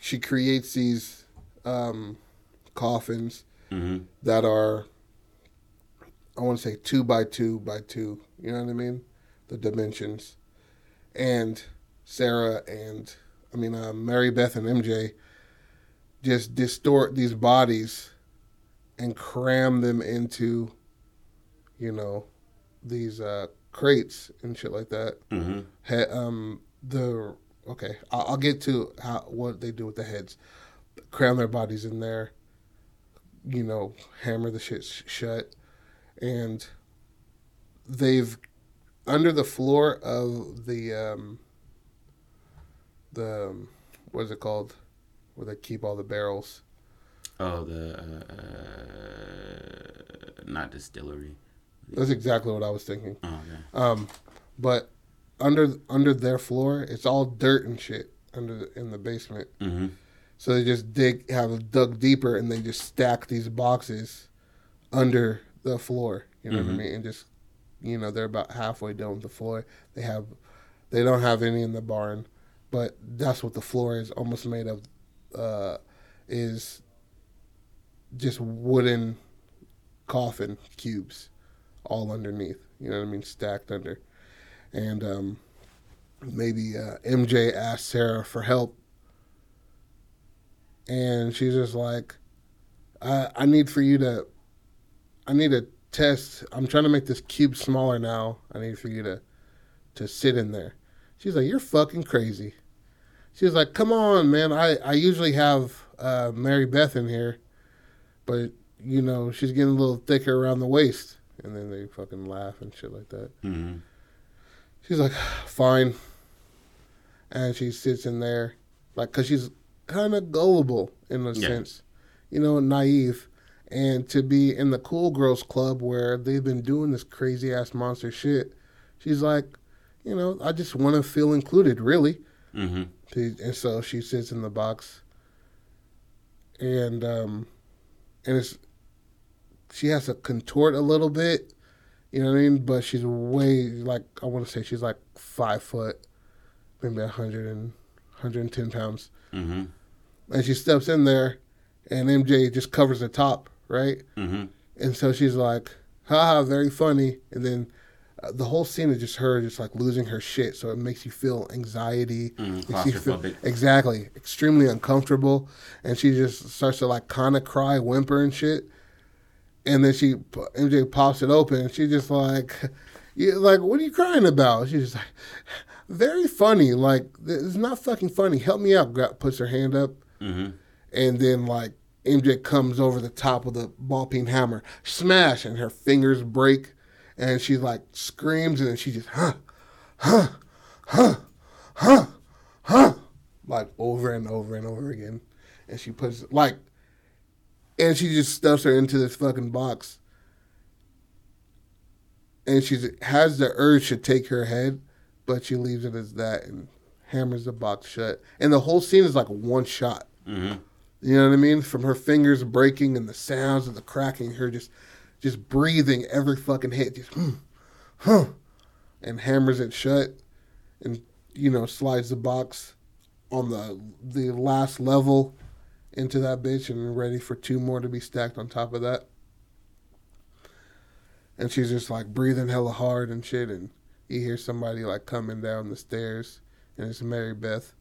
she creates these um, coffins hmm that are, I want to say two by two by two. You know what I mean? The dimensions, and Sarah and I mean, uh, Mary Beth and MJ just distort these bodies and cram them into, you know, these uh, crates and shit like that. Mm-hmm. He, um, the okay, I'll, I'll get to how what they do with the heads. Cram their bodies in there. You know, hammer the shit sh- shut, and they've under the floor of the um, the um, what is it called, where they keep all the barrels. Oh, the uh, not distillery. That's exactly what I was thinking. Oh, okay. Um, but under under their floor, it's all dirt and shit under the, in the basement. Mm-hmm. So they just dig, have dug deeper, and they just stack these boxes under the floor. You know what I Mhm. mean? And just, you know, they're about halfway down the floor. They have, they don't have any in the barn, but that's what the floor is almost made of. Uh, is just wooden coffin cubes, all underneath. You know what I mean? Stacked under, and um, maybe uh, MJ asked Sarah for help and she's just like, I, I need for you to, I need a test. I'm trying to make this cube smaller now. I need for you to, to sit in there. She's like, you're fucking crazy. She's like, come on, man. I, I usually have uh, Mary Beth in here, but you know she's getting a little thicker around the waist. And then they fucking laugh and shit like that. Mm-hmm. She's like, fine. And she sits in there, like, because she's kind of gullible in a Yeah. sense, you know, naive. And to be in the Cool Girls Club where they've been doing this crazy ass monster shit, she's like, you know, I just want to feel included, really. Mm-hmm. And so she sits in the box, and um, and it's she has to contort a little bit, you know what I mean. But she's way like I want to say she's like five foot, maybe a hundred and hundred and ten pounds, Mm-hmm. and she steps in there, and MJ just covers the top, right? Mm-hmm. And so she's like, haha, very funny. And then uh, the whole scene is just her just like losing her shit. So it makes you feel anxiety. Mm, makes you feel- exactly. Extremely uncomfortable. And she just starts to like kind of cry, whimper and shit. And then she, MJ pops it open and she just like, you like, what are you crying about? She's just like, very funny. Like, it's not fucking funny. Help me out. Puts her hand up Mm-hmm. and then like MJ comes over the top of the ball peen hammer, smash, and her fingers break, and she like screams, and then she just huh, huh, huh, huh, huh, like over and over and over again, and she puts like, and she just stuffs her into this fucking box, and she has the urge to take her head, but she leaves it as that and hammers the box shut, and the whole scene is like one shot. Mm-hmm. You know what I mean? From her fingers breaking and the sounds of the cracking, her just just breathing every fucking hit, just hmm, huh, and hammers it shut, and you know slides the box on the the last level into that bitch, and ready for two more to be stacked on top of that. And she's just like breathing hella hard and shit, and you hear somebody like coming down the stairs, and it's Mary Beth.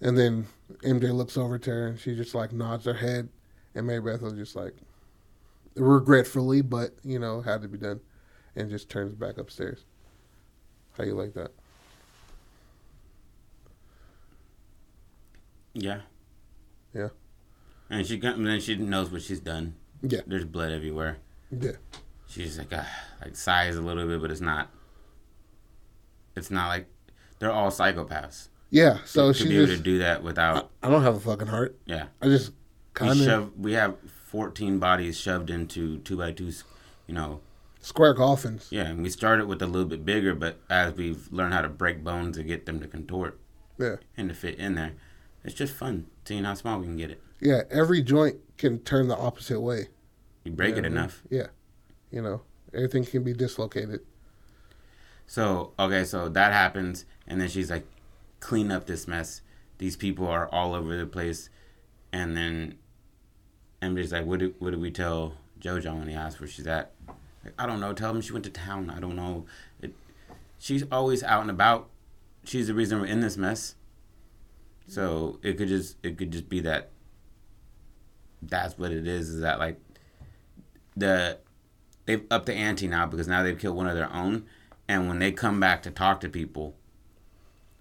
And then MJ looks over to her and she just like nods her head. And Mary Beth was just like, regretfully, but you know, had to be done. And just turns back upstairs. How you like that? Yeah. And she got, and then she knows what she's done. Yeah. There's blood everywhere. Yeah. She's like, uh, like sighs a little bit, but it's not. It's not like they're all psychopaths. Yeah. So she be able to do that without, I don't have a fucking heart. yeah. I just kind of shove. We have 14 bodies shoved into two by two, You know, square coffins. yeah. And we started with a little bit bigger, but as we've learned how to break bones and get them to contort Yeah. and to fit in there, it's just fun seeing how small we can get it. Yeah. Every joint can turn the opposite way. You break it enough. Yeah. You know, everything can be dislocated. So okay, so that happens, and then she's like, "Clean up this mess. These people are all over the place." And then MJ's like, "What do, what did we tell JoJo when he asked where she's at?" Like, I don't know. Tell him she went to town. I don't know. It, she's always out and about. She's the reason we're in this mess. So it could just it could just be that that's what it is, is that like the they've upped the ante now because now they've killed one of their own and when they come back to talk to people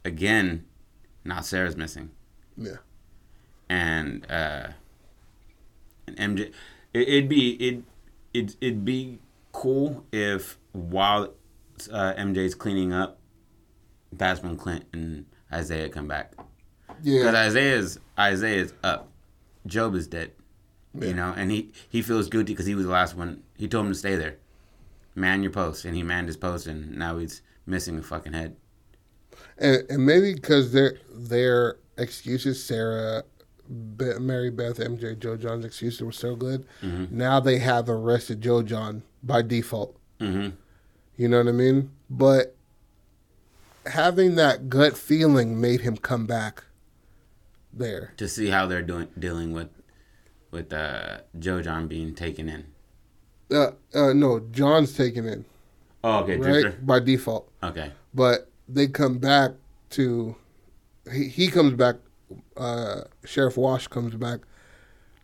again, now Sarah's missing. Yeah. And uh and MJ it, it'd be it it it'd be cool if while uh, MJ's cleaning up, that's when Clint and Isaiah come back. Yeah. Because Isaiah's Isaiah's up. Job is dead. Yeah. You know, and he he feels guilty because he was the last one. He told him to stay there, man your post, and he manned his post, and now he's missing a fucking head. And, and maybe because their their excuses, Sarah, Be- Mary Beth, MJ, Joe John's excuses were so good. Mm-hmm. Now they have arrested Joe John by default. Mm-hmm. You know what I mean? But having that gut feeling made him come back there to see how they're doing dealing with with uh, Joe John being taken in. Uh, uh, no, John's taken in. Oh, okay, right Drifter? by default. Okay, but they come back to he, he comes back. Uh, Sheriff Wash comes back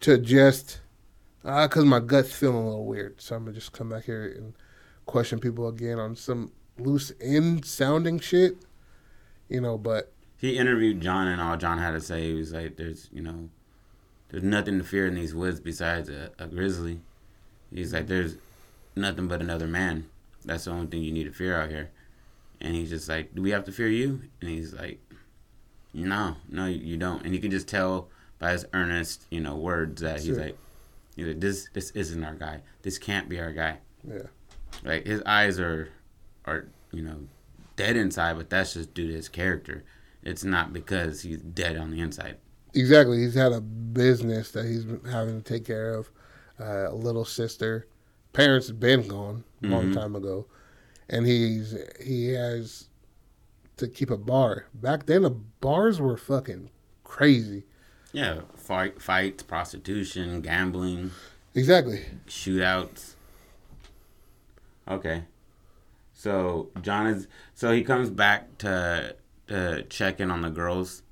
to just because uh, my gut's feeling a little weird, so I'm gonna just come back here and question people again on some loose end sounding shit, you know. But he interviewed John, and all John had to say was like, "There's, you know, there's nothing to fear in these woods besides a, a grizzly." He's like, "There's nothing but another man. That's the only thing you need to fear out here." And he's just like, "Do we have to fear you?" And he's like, "No, no, you don't." And you can just tell by his earnest, you know, words that he's like, he's like, "This, this isn't our guy. This can't be our guy." Yeah. Like his eyes are, are you know, dead inside, but that's just due to his character. It's not because he's dead on the inside. Exactly. He's had a business that he's been having to take care of. Uh, a little sister. Parents have been gone a long mm-hmm. time ago, and he's he has to keep a bar. Back then, the bars were fucking crazy. Yeah, fight, fights, prostitution, gambling. Exactly. Shootouts. Okay. So John is so he comes back to to check in on the girls,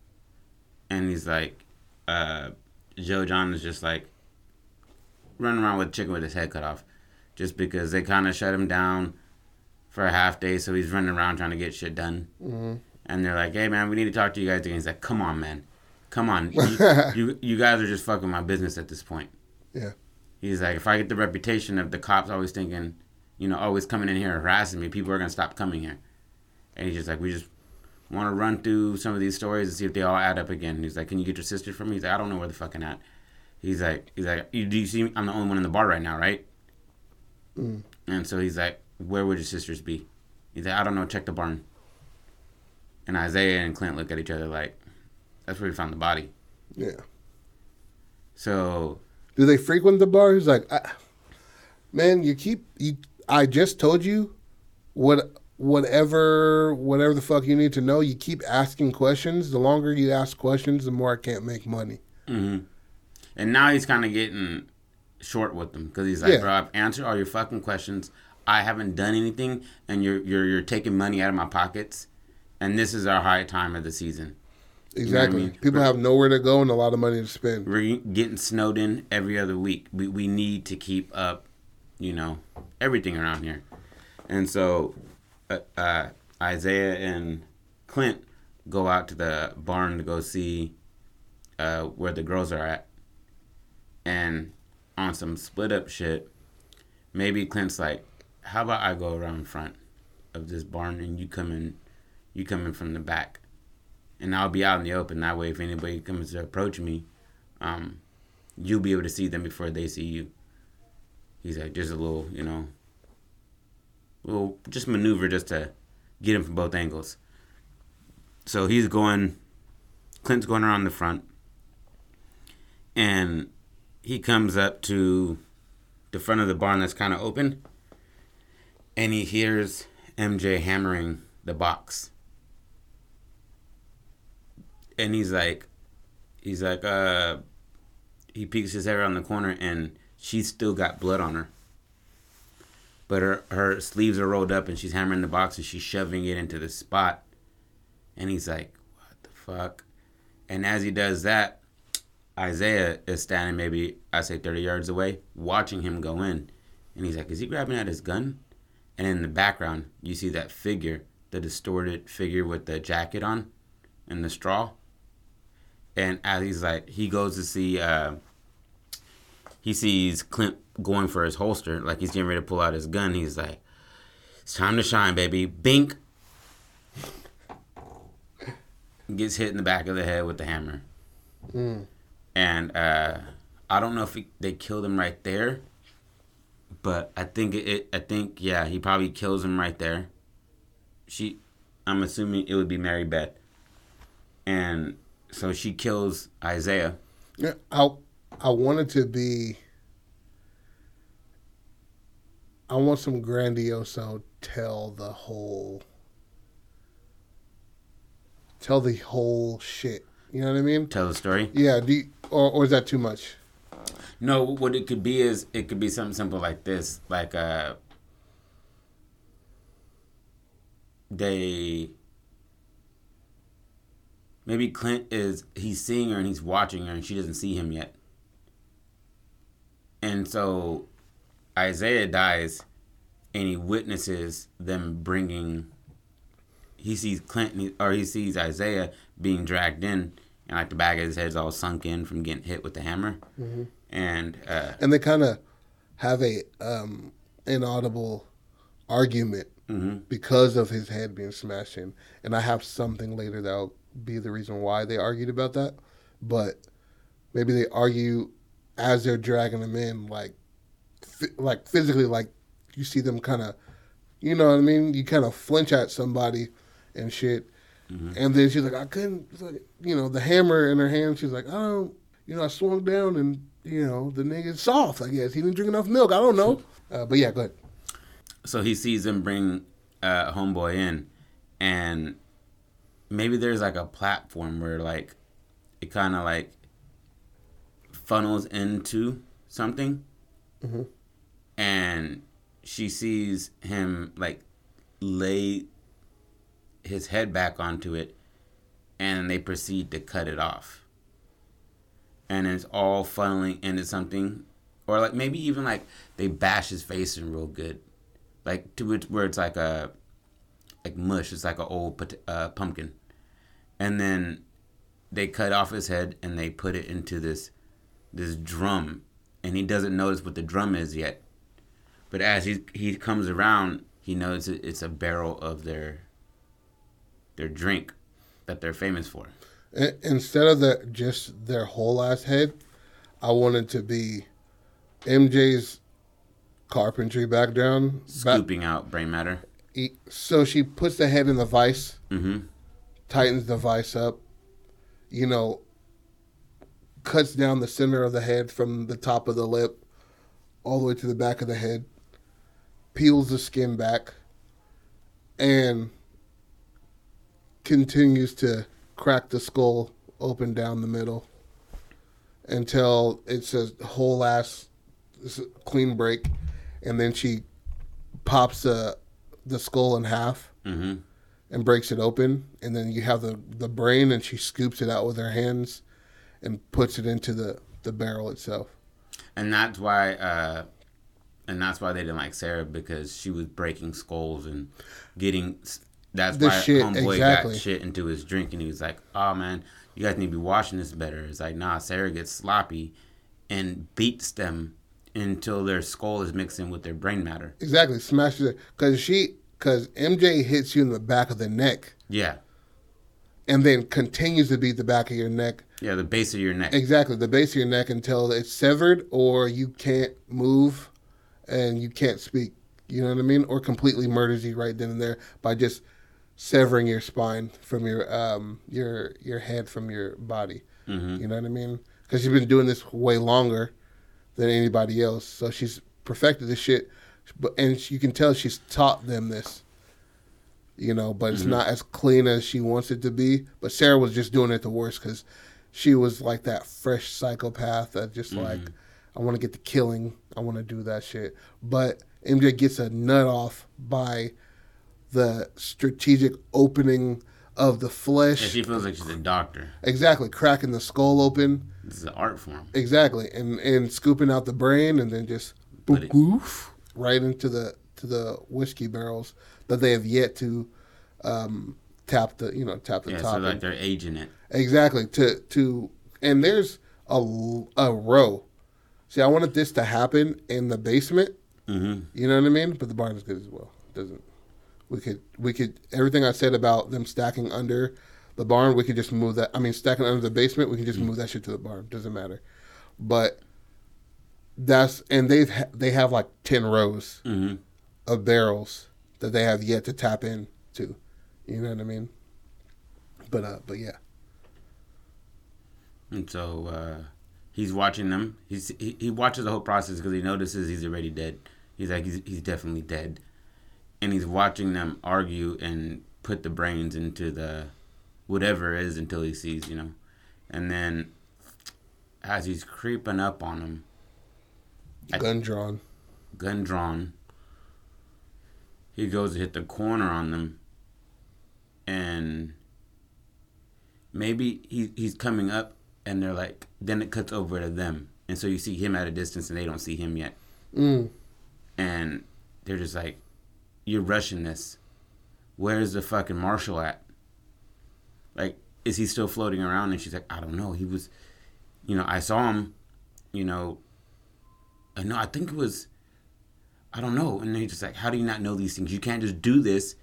and he's like, uh, Joe John is just like running around with chicken with his head cut off, just because they kind of shut him down for a half day, so he's running around trying to get shit done. Mm-hmm. And they're like, "Hey man, we need to talk to you guys again." He's like, "Come on, man, come on, you, you you guys are just fucking my business at this point." Yeah. He's like, if I get the reputation of the cops always thinking you know, always coming in here harassing me, people are gonna stop coming here. And he's just like, we just want to run through some of these stories and see if they all add up again. And he's like, can you get your sister for me? He's like, I don't know where the fucking at. He's like, he's like, do you see? Me? I'm the only one in the bar right now, right? Mm. And so he's like, where would your sisters be? He's like, I don't know. Check the barn. And Isaiah and Clint look at each other like, that's where we found the body. Yeah. So. Do they frequent the bar? He's like, man, you keep you I just told you what whatever whatever the fuck you need to know. You keep asking questions. The longer you ask questions, the more I can't make money. Mm-hmm. And now he's kind of getting short with them because he's like, yeah. bro, I've answered all your fucking questions. I haven't done anything, and you're you're you're taking money out of my pockets. And this is our high time of the season. Exactly. You know I mean? People we're, have nowhere to go and a lot of money to spend. We're getting snowed in every other week. We we need to keep up you know, everything around here. And so uh, Isaiah and Clint go out to the barn to go see uh, where the girls are at. And on some split up shit, maybe Clint's like, how about I go around front of this barn and you come in, you come in from the back. And I'll be out in the open. That way, if anybody comes to approach me, um, you'll be able to see them before they see you he's like just a little, you know, little just maneuver just to get him from both angles. So he's going, Clint's going around the front, and he comes up to the front of the barn that's kind of open, and he hears MJ hammering the box. And he's like, he's like, uh, he peeks his head around the corner and she's still got blood on her. But her, her sleeves are rolled up and she's hammering the box and she's shoving it into the spot. And he's like, what the fuck? And as he does that, Isaiah is standing maybe I say 30 yards away, watching him go in. And he's like, "Is he grabbing at his gun?" And in the background, you see that figure, the distorted figure with the jacket on and the straw. And as he's like, he goes to see, uh, he sees Clint going for his holster, like he's getting ready to pull out his gun. He's like, "It's time to shine, baby!" Bink. Gets hit in the back of the head with the hammer. Mm. And uh, I don't know if he, they killed him right there, but I think it, it. I think yeah, he probably kills him right there. She, I'm assuming it would be Mary Beth, and so she kills Isaiah. Yeah, I I wanted to be. I want some grandioso tell the whole. Tell the whole shit. You know what I mean? Tell the story. Yeah. Do you, or or is that too much? No, what it could be is it could be something simple like this, like uh, they maybe Clint is he's seeing her and he's watching her and she doesn't see him yet, and so Isaiah dies, and he witnesses them bringing. He sees Clinton or he sees Isaiah being dragged in, and like the back of his head's all sunk in from getting hit with the hammer Mm-hmm. and uh, And they kind of have a um, inaudible argument mhm. because of his head being smashed in. And I have something later that'll be the reason why they argued about that. But maybe they argue as they're dragging him in, like, f- like physically, like you see them kind of, you know what I mean? You kind of flinch at somebody and shit. Mhm. And then she's like, I couldn't, like, you know, the hammer in her hand. She's like, I don't, you know, I swung down and, you know, the nigga's soft, I guess. He didn't drink enough milk. I don't know. Uh, but yeah, go ahead. so he sees them bring uh, homeboy in, and maybe there's like a platform where like it kind of like funnels into something, Mhm. And she sees him like lay his head back onto it, and they proceed to cut it off, and it's all funneling into something. Or like maybe even like they bash his face in real good, like to it where it's like a like mush. It's like an old uh, pumpkin, and then they cut off his head and they put it into this this drum, and he doesn't notice what the drum is yet. But as he he comes around, he knows it's a barrel of their their drink that they're famous for. Instead of the just their whole ass head, I wanted to be MJ's carpentry background. Back, Scooping out brain matter. e- so she puts the head in the vice, Mm-hmm. tightens the vice up, you know, cuts down the center of the head from the top of the lip all the way to the back of the head, peels the skin back, and continues to crack the skull open down the middle until it's a whole ass clean break, and then she pops the the skull in half Mm-hmm. and breaks it open, and then you have the the brain, and she scoops it out with her hands and puts it into the the barrel itself. and that's why uh and that's why they didn't like Sarah because she was breaking skulls and getting that's The why shit, homeboy exactly. got shit into his drink and he was like oh man you guys need to be washing this better. It's like nah Sarah gets sloppy and beats them until their skull is mixing with their brain matter. Exactly, smashes it. Because she because MJ hits you in the back of the neck. Yeah. And then continues to beat the back of your neck. yeah the base of your neck. Exactly, the base of your neck until it's severed or you can't move and you can't speak. You know what I mean? Or completely murders you right then and there by just severing your spine from your um your your head from your body. hmm You know what I mean? Because she's been doing this way longer than anybody else, so she's perfected this shit. But and you can tell she's taught them this. You know, but it's Mhm. not as clean as she wants it to be. But Sarah was just doing it the worst because she was like that fresh psychopath that just like, I want to get the killing, I want to do that shit. But MJ gets a nut off by the strategic opening of the flesh. Yeah, she feels like she's a doctor. Exactly, cracking the skull open. This is an art form. Exactly, and and scooping out the brain, and then just it- goof right into the to the whiskey barrels that they have yet to um, tap the you know tap the Yeah, top. so like they're aging it. Exactly to to and there's a, a row. See, I wanted this to happen in the basement. Mm-hmm. You know what I mean? But the barn is good as well. Doesn't we could we could everything I said about them stacking under the barn, we could just move that. I mean, stacking under the basement, we can just move that shit to the barn. Doesn't matter. But that's and they've ha- they have like ten rows Mm-hmm. of barrels that they have yet to tap into. You know what I mean? But uh, but yeah, And so uh, he's watching them. He's he, he watches the whole process because he notices he's already dead. He's like he's he's definitely dead, and he's watching them argue and put the brains into the whatever it is until he sees you know, and then as he's creeping up on him, I- gun drawn. gun drawn. He goes to hit the corner on them, and maybe he he's coming up, and they're like, then it cuts over to them, and so you see him at a distance, and they don't see him yet, Mm. and they're just like, "You're rushing this. Where's the fucking marshal at? Like, is he still floating around?" And she's like, "I don't know. He was, you know, I saw him, you know." I know. I think it was. I don't know. And he's just like, how do you not know these things? You can't just do this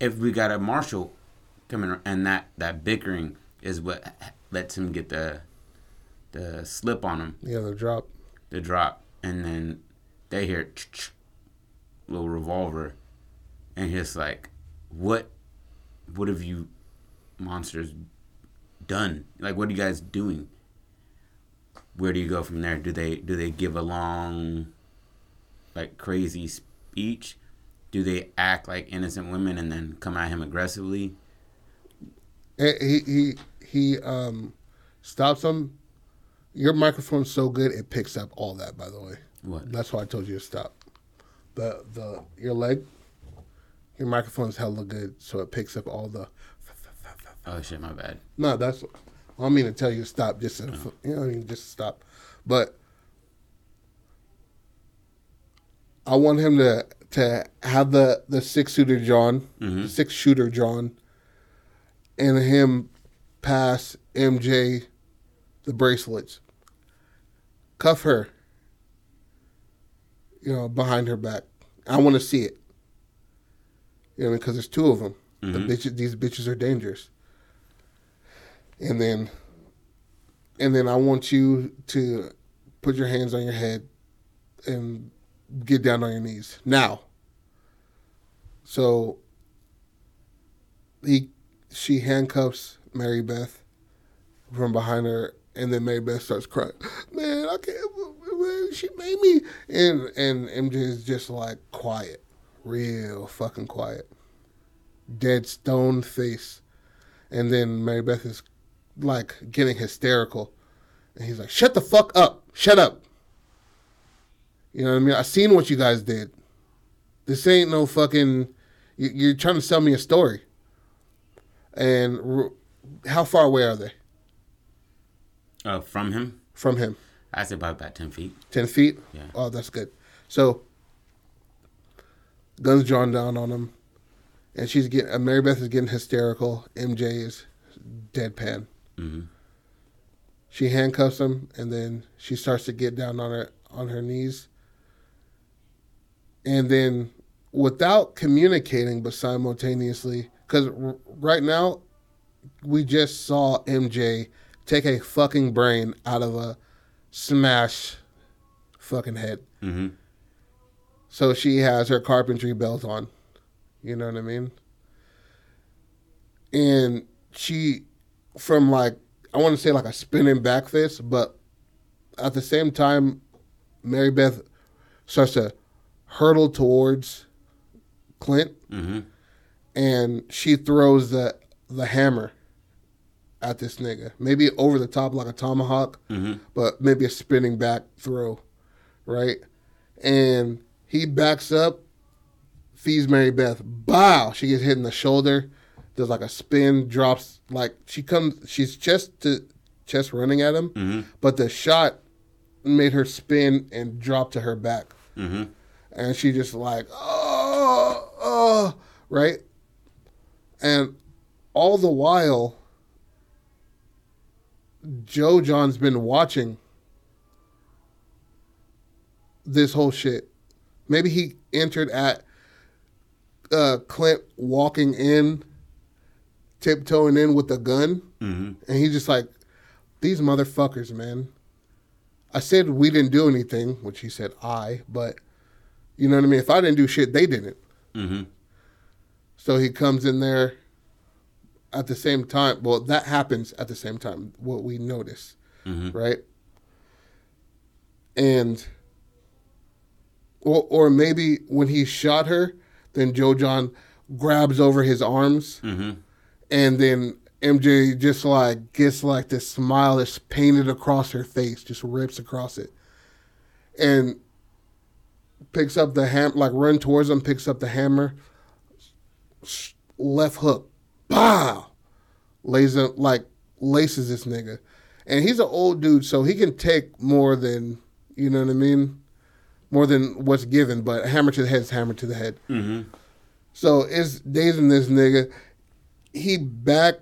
if we got a marshal coming. And that that bickering is what lets him get the the slip on him, Yeah, the drop. the drop, and then they hear little revolver, and he's like, what, what have you monsters done? Like, what are you guys doing? Where do you go from there? Do they do they give a long, like crazy speech? Do they act like innocent women and then come at him aggressively? He he he um stops him. Your microphone's so good it picks up all that. By the way, What? that's why I told you to stop. The the your leg, your microphone's hella good, so it picks up all the. Oh shit, my bad. No, that's. I don't mean to tell you to stop. Just to, you know, I mean, just stop. But I want him to to have the the six shooter John, Mhm. six shooter John, and him pass MJ the bracelets. Cuff her. You know, behind her back. I want to see it. You know, because there's two of them. The Mhm. bitches, these bitches are dangerous. And then, and then I want you to put your hands on your head and get down on your knees now. So he, she handcuffs Mary Beth from behind her, and then Mary Beth starts crying. Man, I can't. Man, she made me. And and MJ is just like quiet, real fucking quiet, dead stone face. And then Mary Beth is like getting hysterical, and he's like, "Shut the fuck up! Shut up!" You know what I mean? I seen what you guys did. This ain't no fucking. you- You're trying to sell me a story. And how far away are they Uh, from him, from him? I say about about ten feet. 10 feet? Yeah. Oh, that's good. So, guns drawn down on him. And she's getting, uh, Mary Beth is getting hysterical. MJ is deadpan. hmm She handcuffs him, and then she starts to get down on her on her knees. And then, without communicating, but simultaneously, because r- right now, we just saw MJ take a fucking brain out of a smash fucking head. hmm So she has her carpentry belt on. You know what I mean? And she, from like, I want to say like a spinning back fist, but at the same time, Mary Beth starts to hurtle towards Clint hmm and she throws the the hammer at this nigga. Maybe over the top like a tomahawk hmm but maybe a spinning back throw, right? And he backs up, feeds Mary Beth. Bow! She gets hit in the shoulder. does like a spin, drops like she comes, she's chest to chest running at him, Mm-hmm. but the shot made her spin and drop to her back, Mm-hmm. and she just like oh oh right, and all the while, Joe John's been watching this whole shit. Maybe he entered at uh, Clint walking in, tiptoeing in with a gun, Mm-hmm. and he's just like, "These motherfuckers, man." I said we didn't do anything, which he said I, but you know what I mean. If I didn't do shit, they didn't. Mm-hmm. So he comes in there at the same time. Well, that happens at the same time. What we notice, Mm-hmm. right? And or or maybe when he shot her, then Joe John grabs over his arms, Mm-hmm. and then MJ just like gets like this smile that's painted across her face, just rips across it, and picks up the ham like run towards him, picks up the hammer, left hook, pow, lays him like laces this nigga, and he's an old dude, so he can take more than you know what I mean, more than what's given. But hammer to the head is hammer to the head. Mm-hmm. So it's dazing this nigga. He back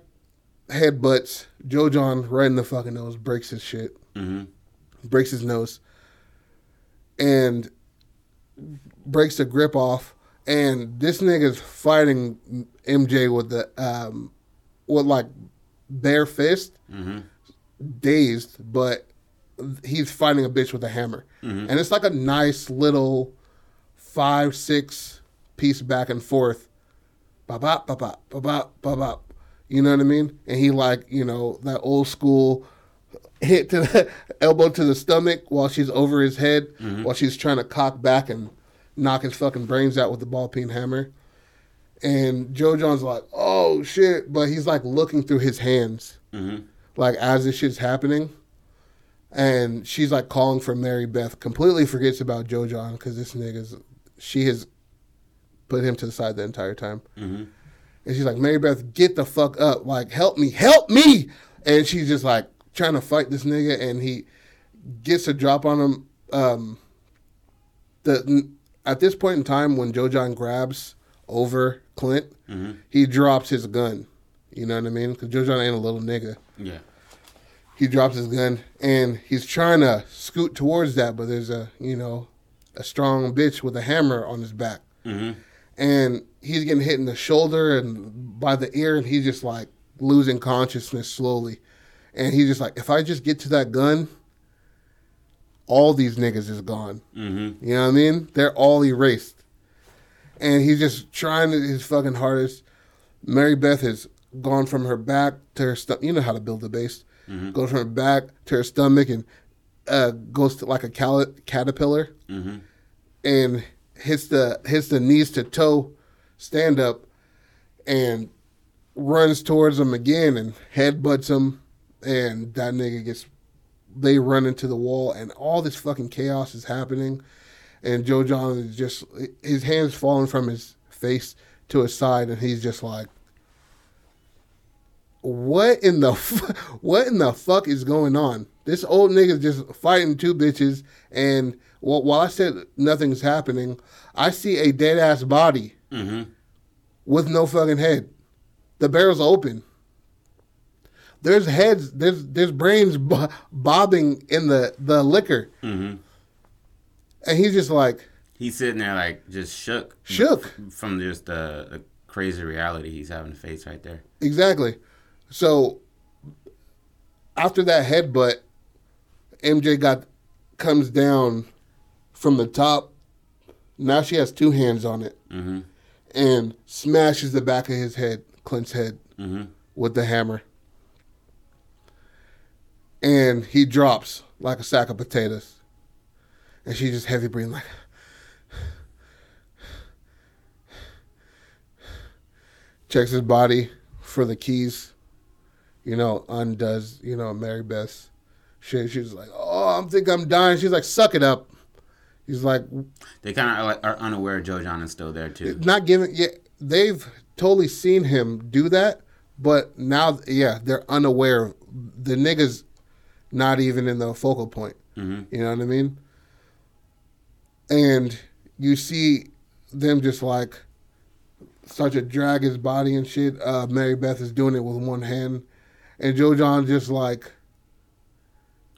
headbutts Joe John right in the fucking nose, breaks his shit, Mm-hmm. breaks his nose, and breaks the grip off. And this nigga's fighting MJ with the um, with like bare fist, Mm-hmm. dazed, but he's fighting a bitch with a hammer. Mhm. And it's like a nice little five, six piece back and forth. Bop, bop, bop, bop, bop, bop, bop, bop. You know what I mean? And he like, you know, that old school hit to the elbow to the stomach while she's over his head, while she's trying to cock back and knock his fucking brains out with the ball peen hammer. And Joe John's like, oh shit. But he's like looking through his hands Mm-hmm. like as this shit's happening. And she's like calling for Mary Beth, completely forgets about Joe John because this nigga's she has put him to the side the entire time. Mm-hmm. And she's like, Mary Beth, get the fuck up. Like, help me, help me. And she's just like trying to fight this nigga and he gets a drop on him. Um the at this point in time when Joe John grabs over Clint, Mm-hmm. he drops his gun. You know what I mean? Because Joe John ain't a little nigga Yeah. he drops his gun and he's trying to scoot towards that, but there's a you know a strong bitch with a hammer on his back, Mm-hmm. and he's getting hit in the shoulder and by the ear, and he's just like losing consciousness slowly, and he's just like, if I just get to that gun, all these niggas is gone. Mm-hmm. You know what I mean? They're all erased. And he's just trying his fucking hardest. Mary Beth has gone from her back to her stomach. You know how to build a base. Mhm. Goes from her back to her stomach and uh, goes to like a cal- caterpillar Mm-hmm. and hits the hits the knees to toe stand up and runs towards him again and headbutts him and that nigga gets they run into the wall and all this fucking chaos is happening and Joe John is just his hands falling from his face to his side and he's just like what in the fu- what in the fuck is going on? This old nigga's just fighting two bitches, and while, while I said nothing's happening, I see a dead ass body Mm-hmm. with no fucking head. The barrel's open. There's heads. There's there's brains bo- bobbing in the the liquor, Mm-hmm. and he's just like He's sitting there like just shook. shook. from just the, the crazy reality he's having to face right there. Exactly. So after that headbutt, MJ got comes down from the top. Now she has two hands on it Mm-hmm. and smashes the back of his head, Clint's head, Mm-hmm. with the hammer. And he drops like a sack of potatoes. And she just heavy breathing like checks his body for the keys, you know, undoes, you know, Mary Beth's shit. She's like, Oh, I'm think I'm dying. She's like, suck it up. He's like, They kind of are, like, are unaware Joe John is still there too. not giving yeah they've totally seen him do that, but now, yeah, they're unaware. The niggas not even in the focal point. Mm-hmm. You know what I mean? And you see them just like start to drag his body and shit. Uh, Mary Beth is doing it with one hand, and Joe John just like,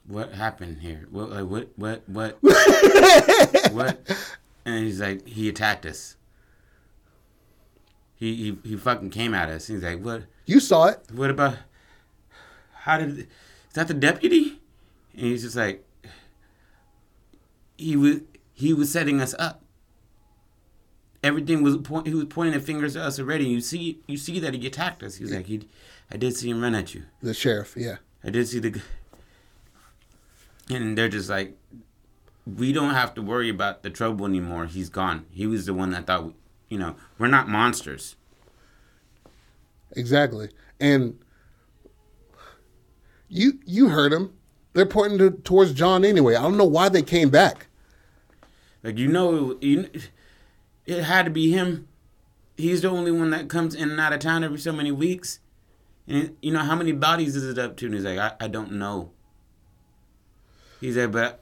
What happened here? What? Like, what? What? What? what? And he's like, he attacked us. He he he fucking came at us. He's like, what? you saw it. What about? How did? Is that the deputy? And he's just like, he was he was setting us up. Everything was point. He was pointing the fingers at us already. You see, you see that he attacked us. He's like, he, I did see him run at you. The sheriff, yeah. I did see the. And they're just like, we don't have to worry about the trouble anymore. He's gone. He was the one that thought, we, you know, we're not monsters. Exactly. And you you heard him. They're pointing to, towards John anyway. I don't know why they came back. Like you know, you, it had to be him. He's the only one that comes in and out of town every so many weeks. And you know how many bodies is it up to? And he's like, I, I don't know. He said, but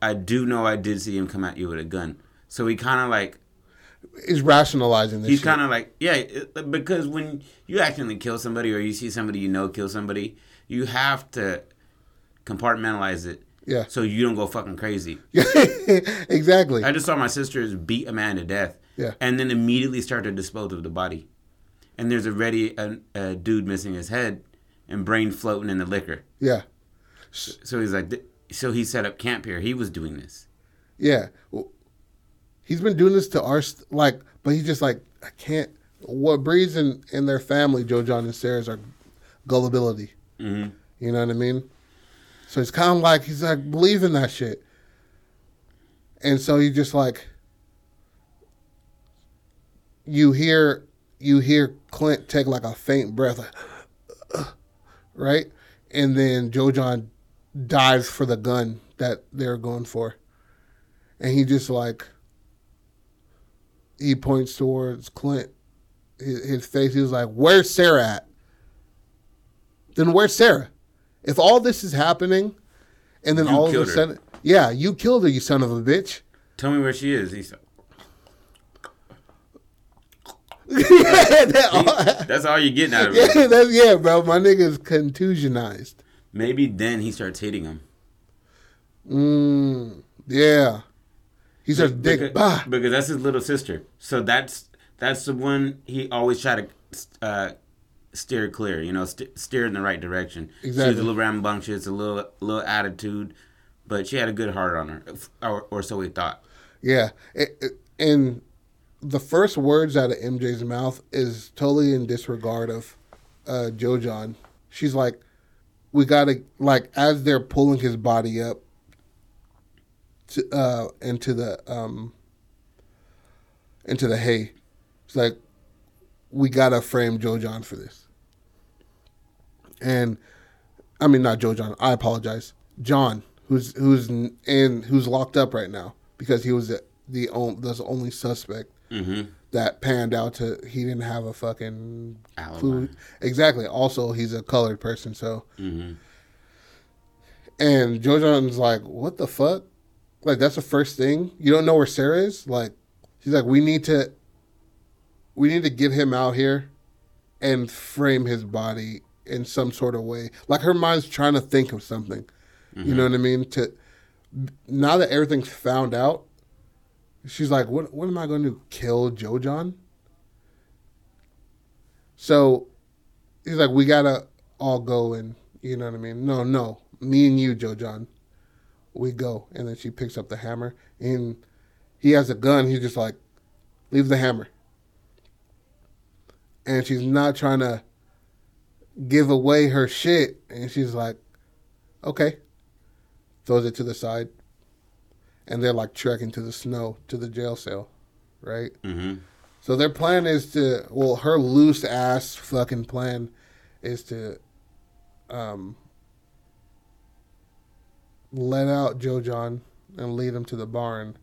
I do know I did see him come at you with a gun. So he kind of like Is rationalizing this. He's kind of like, yeah, it- because when you accidentally kill somebody or you see somebody you know kill somebody, you have to compartmentalize it yeah, so you don't go fucking crazy. exactly. I just saw my sisters beat a man to death Yeah. and then immediately start to dispose of the body. And there's already a, a dude missing his head and brain floating in the liquor. Yeah, So he's like, so he set up camp here. He was doing this. yeah. Well, He's been doing this to our st- like, but he's just like, I can't. What breeds in in their family, Joe John and Sarah's, are gullibility. hmm You know what I mean? So it's kind of like he's like believing that shit, and so you just like you hear you hear Clint take like a faint breath, like, right, and then Joe John dives for the gun that they're going for, and he just like he points towards Clint, his, his face. He was like, "Where's Sarah at?" Then where's Sarah? If all this is happening, and then You all of a killed her. sudden, yeah, you killed her, you son of a bitch. Tell me where she is. He's, yeah, that- that's all you're getting out of it. yeah, that's yeah, bro. My nigga's contusionized. Maybe then he starts hating him. Mm, yeah, he dick. because, Bah. because that's his little sister. So that's that's the one he always try to uh, steer clear. You know, st- steer in the right direction. Exactly. She's a little rambunctious, a little little attitude, but she had a good heart on her, or, or so we thought. Yeah, it, it- and the first words out of MJ's mouth is totally in disregard of uh, Joe John. She's like, "We gotta like," as they're pulling his body up to uh, into the um into the hay. It's like, "We gotta frame Joe John for this." And I mean, not Joe John. I apologize, John, who's who's in who's locked up right now because he was the the, on, the only suspect Mm-hmm. that panned out to he didn't have a fucking Alibi. clue. Exactly. Also, he's a colored person, so Mm-hmm. and Joe John's like, "What the fuck? Like that's the first thing you don't know where Sarah is." Like, she's like, "We need to, we need to get him out here, and frame his body in some sort of way. Like her mind's trying to think of something. You mm-hmm. know what I mean? To now that everything's found out, she's like, "What? What am I going to? Kill Joe John?" So he's like, "We gotta all go and you know what I mean? No, no, me and you, Joe John, we go." And then she picks up the hammer, and he has a gun. He's just like, "Leave the hammer." And she's not trying to give away her shit, and she's like, "Okay." Throws it to the side, and they're like trekking to the snow to the jail cell, right? Mm-hmm. So their plan is to well, her loose ass fucking plan is to um let out Joe John and lead him to the barn.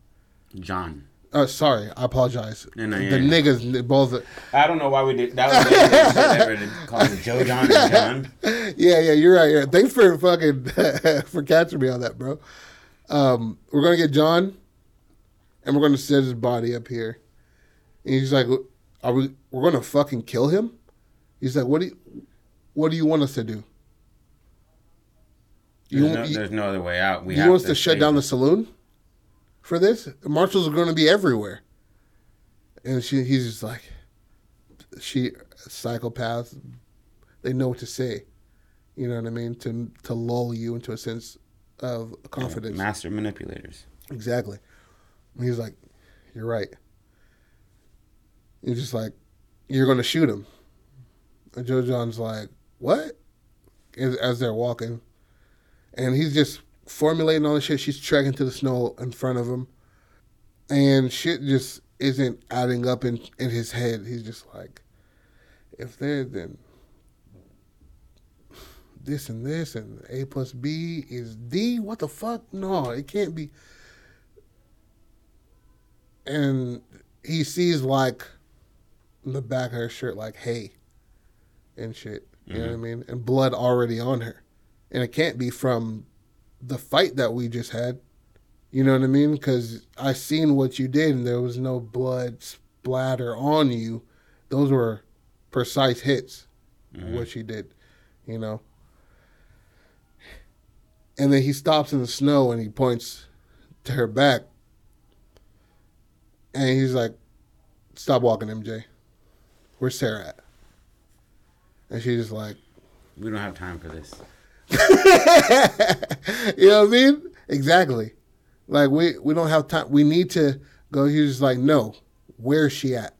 John. Uh, sorry, I apologize. No, no, the yeah, yeah. niggas both. I don't know why we did. That was the easiest shit ever to call him Joe John and John. Yeah, yeah, you're right. Yeah. Thanks for fucking for catching me on that, bro. Um, we're gonna get John, and we're gonna set his body up here. And he's like, "Are we? We're gonna fucking kill him?" He's like, "What do you, what do you want us to do?" There's, You, no, you, there's no other way out. We you have want us to shut down the saloon for this? Marshals are going to be everywhere. And she, he's just like, she, psychopaths, they know what to say. You know what I mean? To to lull you into a sense of confidence. Master manipulators. Exactly. And he's like, you're right. He's just like, you're going to shoot him. And Joe John's like, what? As, as they're walking. And he's just formulating all this shit. She's trekking to the snow in front of him. And shit just isn't adding up in, in his head. He's just like, if they're then this and this and A plus B is D, what the fuck? No, it can't be. And he sees like in the back of her shirt, like, hey, and shit. You know what mm-hmm. I mean? And blood already on her. And it can't be from the fight that we just had. You know what I mean? Because I seen what you did and there was no blood splatter on you. Those were precise hits, mm-hmm. what she did, you know? And then he stops in the snow and he points to her back. And he's like, Stop walking, MJ. Where's Sarah at? And she's just like, We don't have time for this. you know what I mean? Exactly. Like we we don't have time. We need to go. He's just like, no. Where's she at?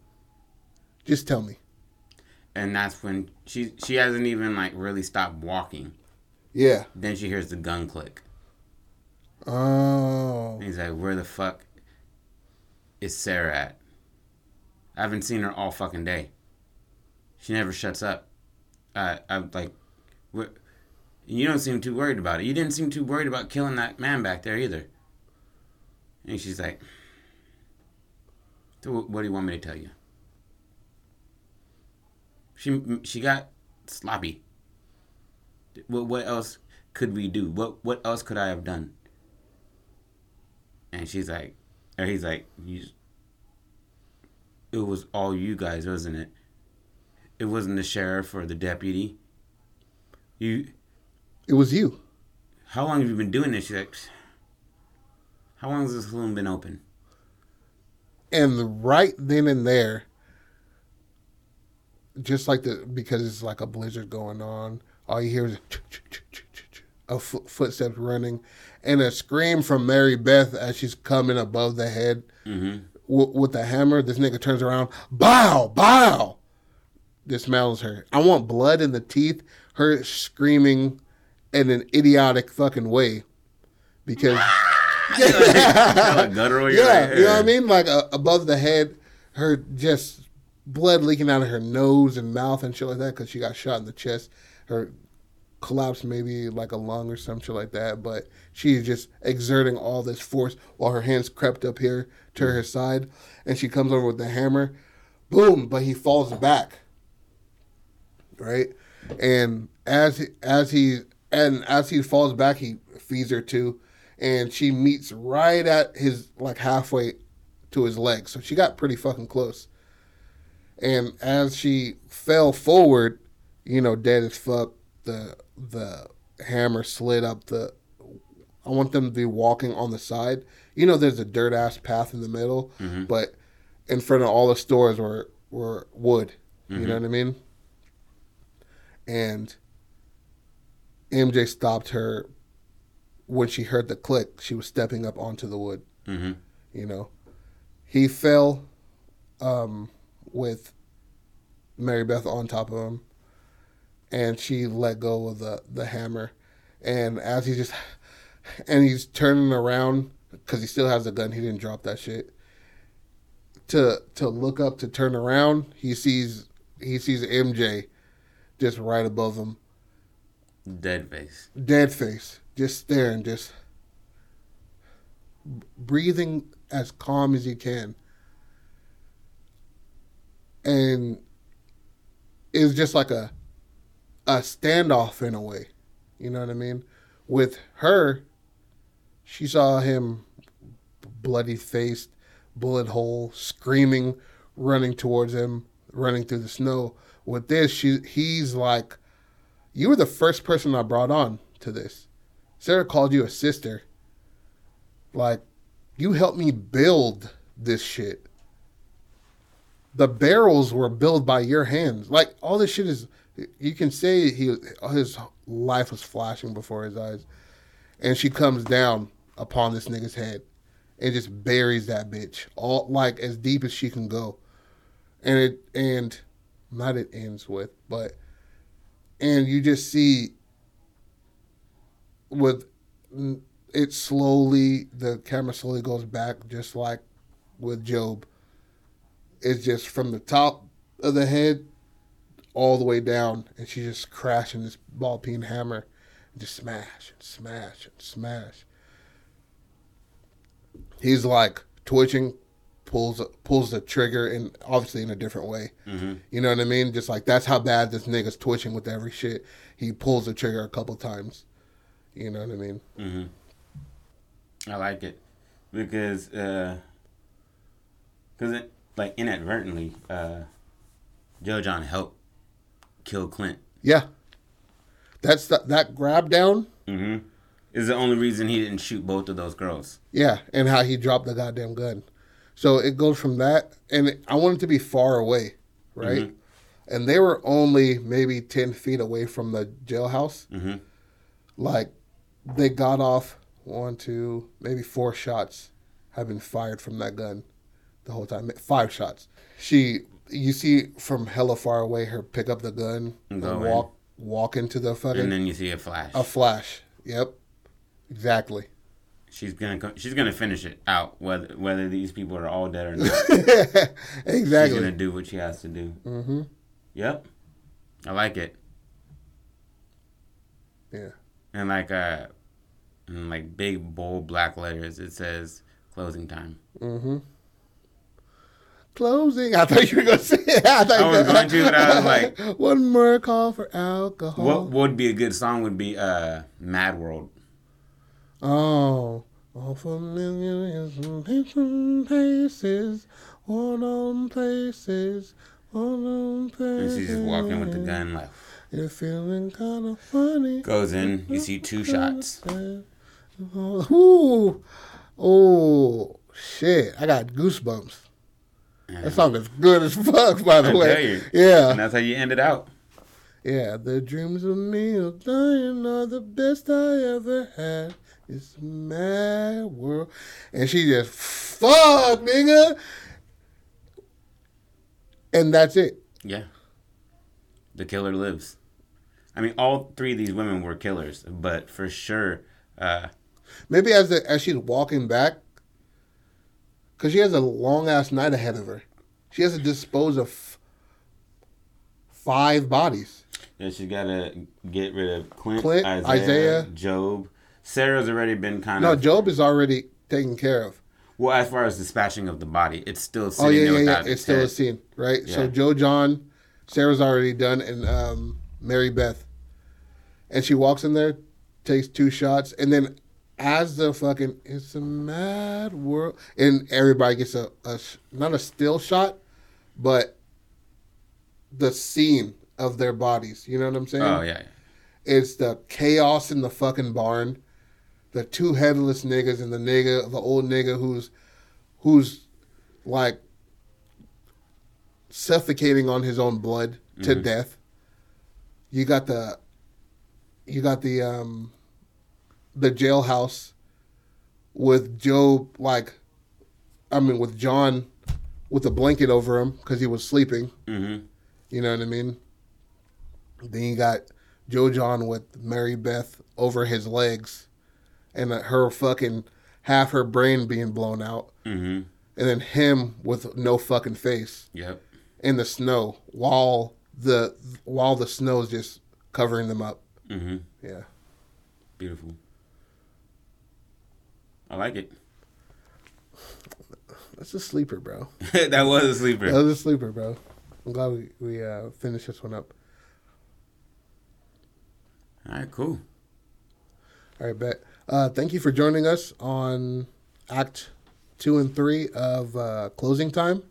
Just tell me. And that's when she she hasn't even like really stopped walking. Yeah. Then she hears the gun click. Oh. And he's like, "Where the fuck is Sarah at? I haven't seen her all fucking day. She never shuts up. Uh, I'm like, what? You don't seem too worried about it. You didn't seem too worried about killing that man back there either." And she's like, "So "What do you want me to tell you?" She she got sloppy. What what else could we do? What what else could I have done? And she's like, or he's like, it was all you guys, wasn't it? It wasn't the sheriff or the deputy. You, It was you. how long have you been doing this? Like, how long has this saloon been open? And right then and there, just like the because it's like a blizzard going on, all you hear is a fo- footsteps running, and a scream from Mary Beth as she's coming above the head Mm-hmm. w- with the hammer. This nigga turns around, bow, bow. Dismounts her. I want blood in the teeth. Her screaming in an idiotic fucking way, because guttural, you're yeah, you know what I mean? Like uh, above the head, her just blood leaking out of her nose and mouth and shit like that because she got shot in the chest. Her collapsed maybe like a lung or some shit like that, but she's just exerting all this force while her hands crept up here to her side, and she comes over with the hammer, boom! But he falls back, right? And as he, as he and as he falls back, he feeds her too, and she meets right at his like halfway to his leg. So she got pretty fucking close. And as she fell forward, you know, dead as fuck, the the hammer slid up the. I want them to be walking on the side. You know, there's a dirt ass path in the middle, mm-hmm. but in front of all the stores were were wood. You mm-hmm. know what I mean? And MJ stopped her when she heard the click. She was stepping up onto the wood. Mhm. You know, he fell um, with Mary Beth on top of him, and she let go of the the hammer. And as he just and he's turning around because he still has the gun. He didn't drop that shit. To to look up to turn around, he sees he sees MJ just right above him, Dead face. dead face, just staring, just breathing as calm as he can. and it's just like a a standoff in a way. You know what I mean? With her, she saw him bloody faced, bullet hole, screaming, running towards him, running through the snow. With this, she he's like, You were the first person I brought on to this. Sarah called you a sister. Like, you helped me build this shit. The barrels were built by your hands. Like all this shit is you can say he his life was flashing before his eyes. And she comes down upon this nigga's head and just buries that bitch all like as deep as she can go. And it and not it ends with, but and you just see with it slowly the camera slowly goes back just like with Job. It's just from the top of the head all the way down and she's just crashing this ball peen hammer just smash and smash and smash. He's like twitching, pulls pulls the trigger and obviously in a different way. Mm-hmm. You know what I mean? Just like that's how bad this nigga's twitching with every shit. He pulls the trigger a couple times. You know what I mean? Mm-hmm. I like it because because uh, it like inadvertently uh, Joe John helped kill Clint. Yeah, that's the, that grab down. Mm-hmm. Is the only reason he didn't shoot both of those girls. Yeah, and how he dropped the goddamn gun. So it goes from that, and I wanted to be far away, right? Mm-hmm. And they were only maybe ten feet away from the jailhouse. Mm-hmm. Like they got off one, two, maybe four shots have been fired from that gun the whole time. Five shots. She, you see from hella far away her pick up the gun and, and walk walk into the fucking. And then you see a flash. A flash. Yep. Exactly. She's gonna she's gonna finish it out whether whether these people are all dead or not. exactly. She's gonna do what she has to do. Mm-hmm. Yep. I like it. Yeah. And like uh, in like big bold black letters, it says closing time. Mm-hmm. Closing. I thought you were gonna say. It. I, thought I was going to, but I was like, one more call for alcohol. What would be a good song? Would be uh, Mad World. Oh, all familiar different places, one on places, one on places. And she's just walking with the gun, like. You're feeling kind of funny. Goes in, you see two shots. Ooh, oh shit! I got goosebumps. Yeah. That song is good as fuck, by the I way. Yeah, and that's how you end it out. Yeah, the dreams of me of dying are the best I ever had. It's mad world, and she just fuck, nigga, and that's it. Yeah, the killer lives. I mean, all three of these women were killers, but for sure. Uh, Maybe as the, as she's walking back, because she has a long ass night ahead of her. She has to dispose of f- five bodies. Yeah, she's got to get rid of Clint, Clint Isaiah, Isaiah, Job. Sarah's already been kind no, of. No, Job is already taken care of. Well, as far as dispatching of the body, it's still sitting oh, yeah, there yeah, yeah. It's still head. a scene, right? Yeah. So Joe John, Sarah's already done, and um, Mary Beth. And she walks in there, takes two shots, and then as the fucking it's a mad world, and everybody gets a, a not a still shot, but the scene of their bodies. You know what I'm saying? Oh yeah. It's the chaos in the fucking barn, the two headless niggas and the nigga, the old nigga who's, who's, like, suffocating on his own blood to mm-hmm. death. You got the you got the um the jailhouse with Joe like I mean with John with a blanket over him because he was sleeping. Mm-hmm. You know what I mean? Then you got Joe John with Mary Beth over his legs, and her fucking half her brain being blown out, mm-hmm. and then him with no fucking face. Yep. In the snow while the while the snow's just covering them up. Mm-hmm. Yeah. Beautiful. I like it. That's a sleeper, bro. that was a sleeper. That was a sleeper, bro. I'm glad we we uh, finished this one up. All right, cool. All right, bet. Uh, thank you for joining us on Act Two and Three of uh, Closing Time,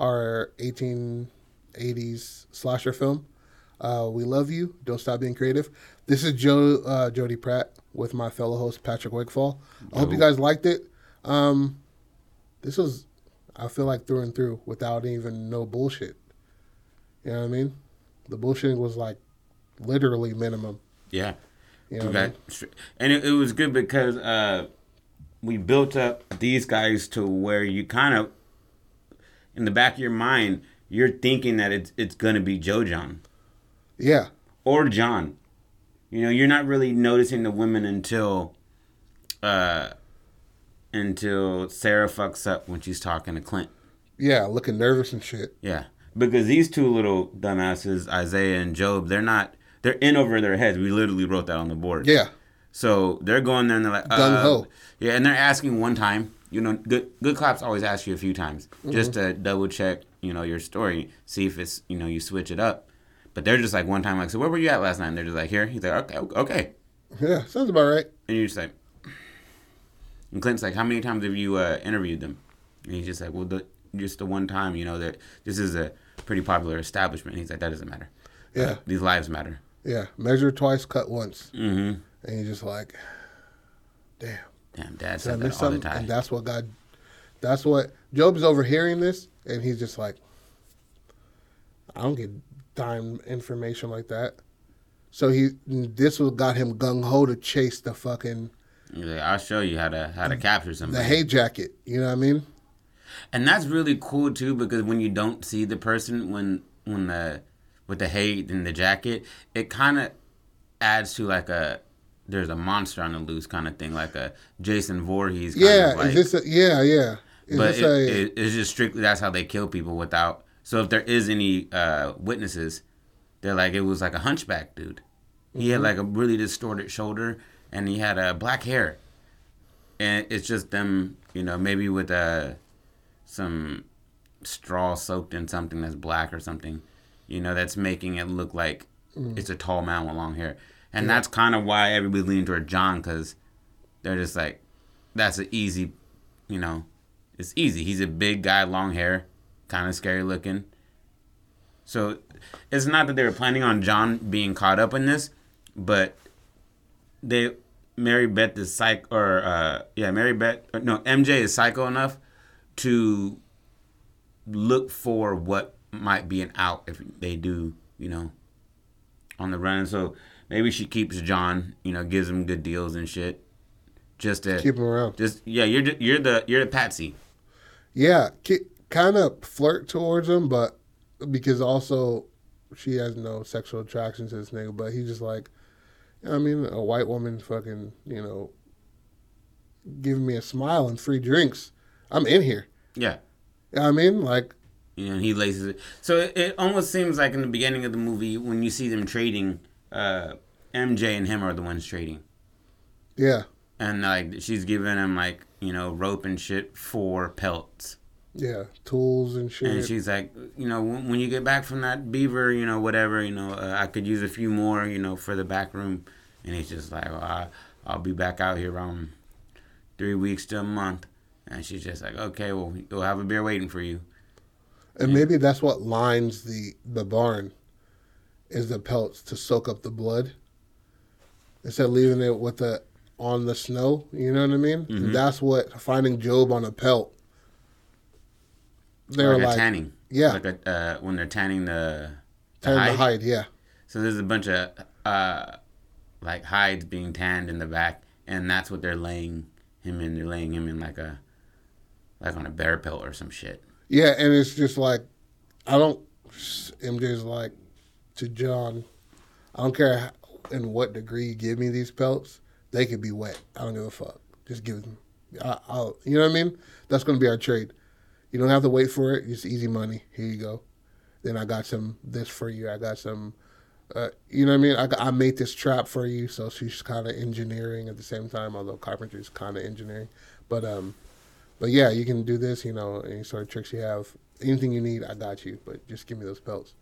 our 1880s slasher film. Uh, we love you. Don't stop being creative. This is Joe uh, Jody Pratt with my fellow host Patrick Wigfall. I hope you guys liked it. Um, this was, I feel like through and through, without even no bullshit. You know what I mean? The bullshit was like literally minimum. Yeah. You know what I mean? and it, it was good because uh, we built up these guys to where you kind of, in the back of your mind, you're thinking that it's it's gonna be Joe John Yeah. or John. You know, you're not really noticing the women until, uh, until Sarah fucks up when she's talking to Clint. Yeah, looking nervous and shit. Yeah, because these two little dumbasses, Isaiah and Job, they're not. They're in over their heads. We literally wrote that on the board. Yeah. So they're going there and they're like, Gung uh, ho. Yeah, and they're asking one time. You know, good good cops always ask you a few times Mm-hmm. just to double check. You know your story, see if it's you know you switch it up. But they're just like one time, like, so where were you at last night? And they're just like, here. He's like, okay, okay. Yeah, sounds about right. And you're just like, and Clint's like, how many times have you uh, interviewed them? And he's just like, well, the, just the one time. You know that this is a pretty popular establishment. And he's like, that doesn't matter. Yeah. These lives matter. Yeah. Measure twice, cut once. Mm-hmm. And you're just like, damn. Damn, Dad said that all the time. And that's what God, that's what, Job's overhearing this and he's just like, I don't get dime information like that. So he, this what got him gung ho to chase the fucking, like, I'll show you how to how to capture something. the hay jacket. You know what I mean? And that's really cool too because when you don't see the person when when the with the hate and the jacket, it kind of adds to like a there's a monster on the loose kind of thing, like a Jason Voorhees. Kind Yeah. of like, is this a, yeah, yeah. Is but it, a, it, it's just strictly that's how they kill people without. So if there is any uh, witnesses, they're like it was like a hunchback dude. He Mm-hmm. had like a really distorted shoulder and he had uh, black hair, and it's just them, you know, maybe with uh, some straw soaked in something that's black or something, you know, that's making it look like Mm. it's a tall man with long hair, and that's kind of why everybody leaned toward John because they're just like, that's an easy, you know, it's easy. He's a big guy, long hair, kind of scary looking. So it's not that they were planning on John being caught up in this, but they Mary Beth is psych or uh yeah Mary Beth no MJ is psycho enough to look for what might be an out if they do you know on the run. So maybe she keeps John, you know, gives him good deals and shit, just to keep him around. just yeah you're the- you're the you're the patsy. Yeah, kind of flirt towards him, but because also she has no sexual attraction to this nigga, but he's just like, you know I mean, a white woman fucking, you know, giving me a smile and free drinks. I'm in here. Yeah. You know I mean? Like, You know, he laces it. So it, it almost seems like in the beginning of the movie when you see them trading, uh, MJ and him are the ones trading. yeah, And like she's giving him like, you know, rope and shit for pelts. yeah, tools and shit. And she's like, you know, when, when you get back from that beaver, you know, whatever, you know, uh, I could use a few more, you know, for the back room. And he's just like, well, I, I'll be back out here around three weeks to a month. And she's just like, okay, well, we'll have a beer waiting for you. And maybe that's what lines the the barn, is the pelts to soak up the blood. Instead of leaving it with the on the snow, you know what I mean? Mhm. That's what finding Job on a pelt. They were like, like, a tanning. yeah, Like a, uh, when they're tanning the, the tanning hide. the hide, yeah, So there's a bunch of uh, like hides being tanned in the back, and that's what they're laying him in. They're laying him in like a like on a bear pelt or some shit. Yeah, and it's just like, I don't. MJ's like to John, I don't care in what degree you give me these pelts, they could be wet. I don't give a fuck. Just give them. I, I'll, you know what I mean? That's going to be our trade. You don't have to wait for it. It's easy money. Here you go. Then I got some this for you. I got some. Uh, you know what I mean? I, I made this trap for you, so she's kind of engineering at the same time. Although carpentry is kind of engineering, but um, But yeah, you can do this. You know, any sort of tricks you have, anything you need, I got you. But just give me those pelts.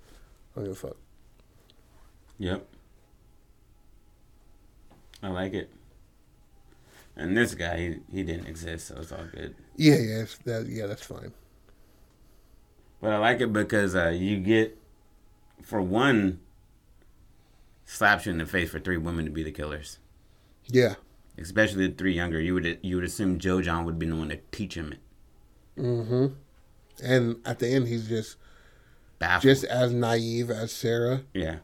I don't give a fuck. Yep. I like it. And this guy, he, he didn't exist, so it's all good. Yeah, yeah, it's that, yeah, that's fine. But I like it because uh, you get, for one, slaps you in the face for three women to be the killers. Yeah. Especially the three younger. You would you would assume Joe John would be the one to teach him it. Mm-hmm. And at the end, he's just Baffled. just as naive as Sarah. Yeah,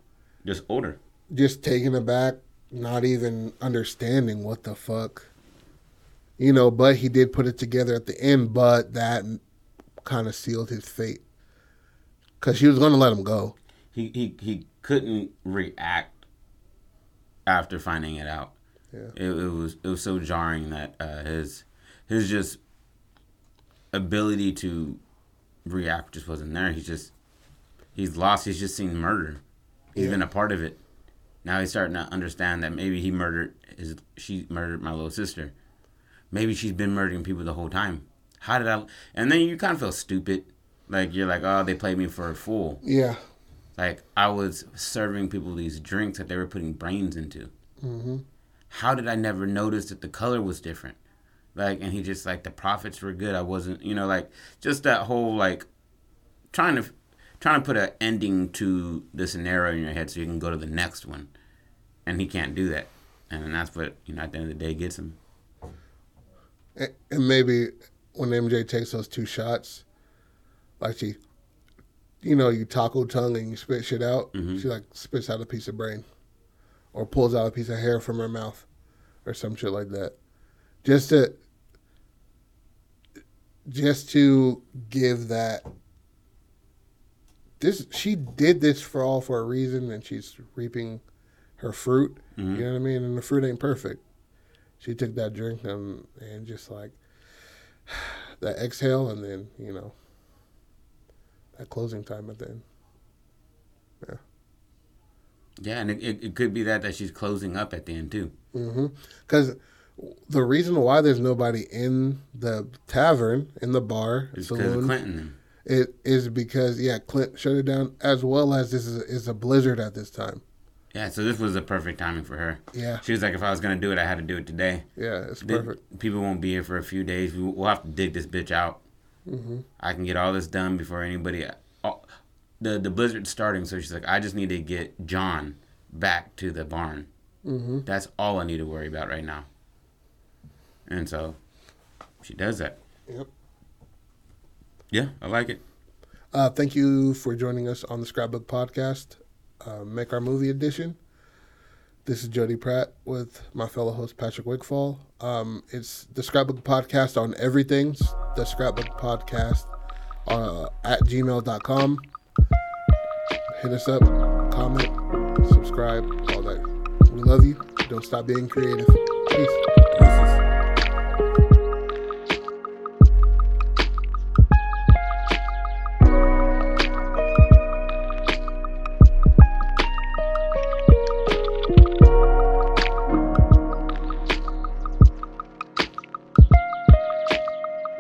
just older. Just taken aback, not even understanding what the fuck. You know, but he did put it together at the end, but that kind of sealed his fate. Because she was going to let him go. He, he, he couldn't react after finding it out. Yeah. It, it was it was so jarring that uh, his his just ability to react just wasn't there. He's just he's lost. He's just seen murder. He's yeah. been a part of it. Now he's starting to understand that maybe he murdered his she murdered my little sister. Maybe she's been murdering people the whole time. How did I? And then you kind of feel stupid. Like you're like, oh, they played me for a fool. Yeah. Like I was serving people these drinks that they were putting brains into. Mm-hmm. How did I never notice that the color was different? Like, and he just like the profits were good. I wasn't, you know, like just that whole like trying to trying to put an ending to the scenario in your head so you can go to the next one, and he can't do that, and that's what you know at the end of the day gets him. And maybe when MJ takes those two shots, like she, you know, you taco tongue and you spit shit out, mm-hmm. she like spits out a piece of brain, or pulls out a piece of hair from her mouth, or some shit like that, just to, just to give that this she did this for all for a reason, and she's reaping her fruit. Mm-hmm. You know what I mean? And the fruit ain't perfect. She took that drink and and just like that exhale, and then you know that closing time at the end. Yeah. And it, it, it could be that that she's closing up at the end too. Because mm-hmm. the reason why there's nobody in the tavern, in the bar, is because of Clinton it is because yeah, Clint shut it down as well as this is a, is a blizzard at this time. Yeah, so this was the perfect timing for her. Yeah, she was like, if I was gonna do it, I had to do it today. Yeah, it's perfect. people won't be here for a few days. We'll have to dig this bitch out. Mm-hmm. I can get all this done before anybody. The the blizzard's starting, so she's like, I just need to get John back to the barn. Mm-hmm. That's all I need to worry about right now. And so, she does that. Yep. Yeah, I like it. Uh, thank you for joining us on the Scrapbook Podcast, uh, Make Our Movie Edition. This is Jody Pratt with my fellow host Patrick Wigfall. Um, it's the Scrapbook Podcast on everything. The Scrapbook Podcast uh, at gmail.com hit us up, comment, subscribe, all that. We love you. Don't stop being creative. Peace.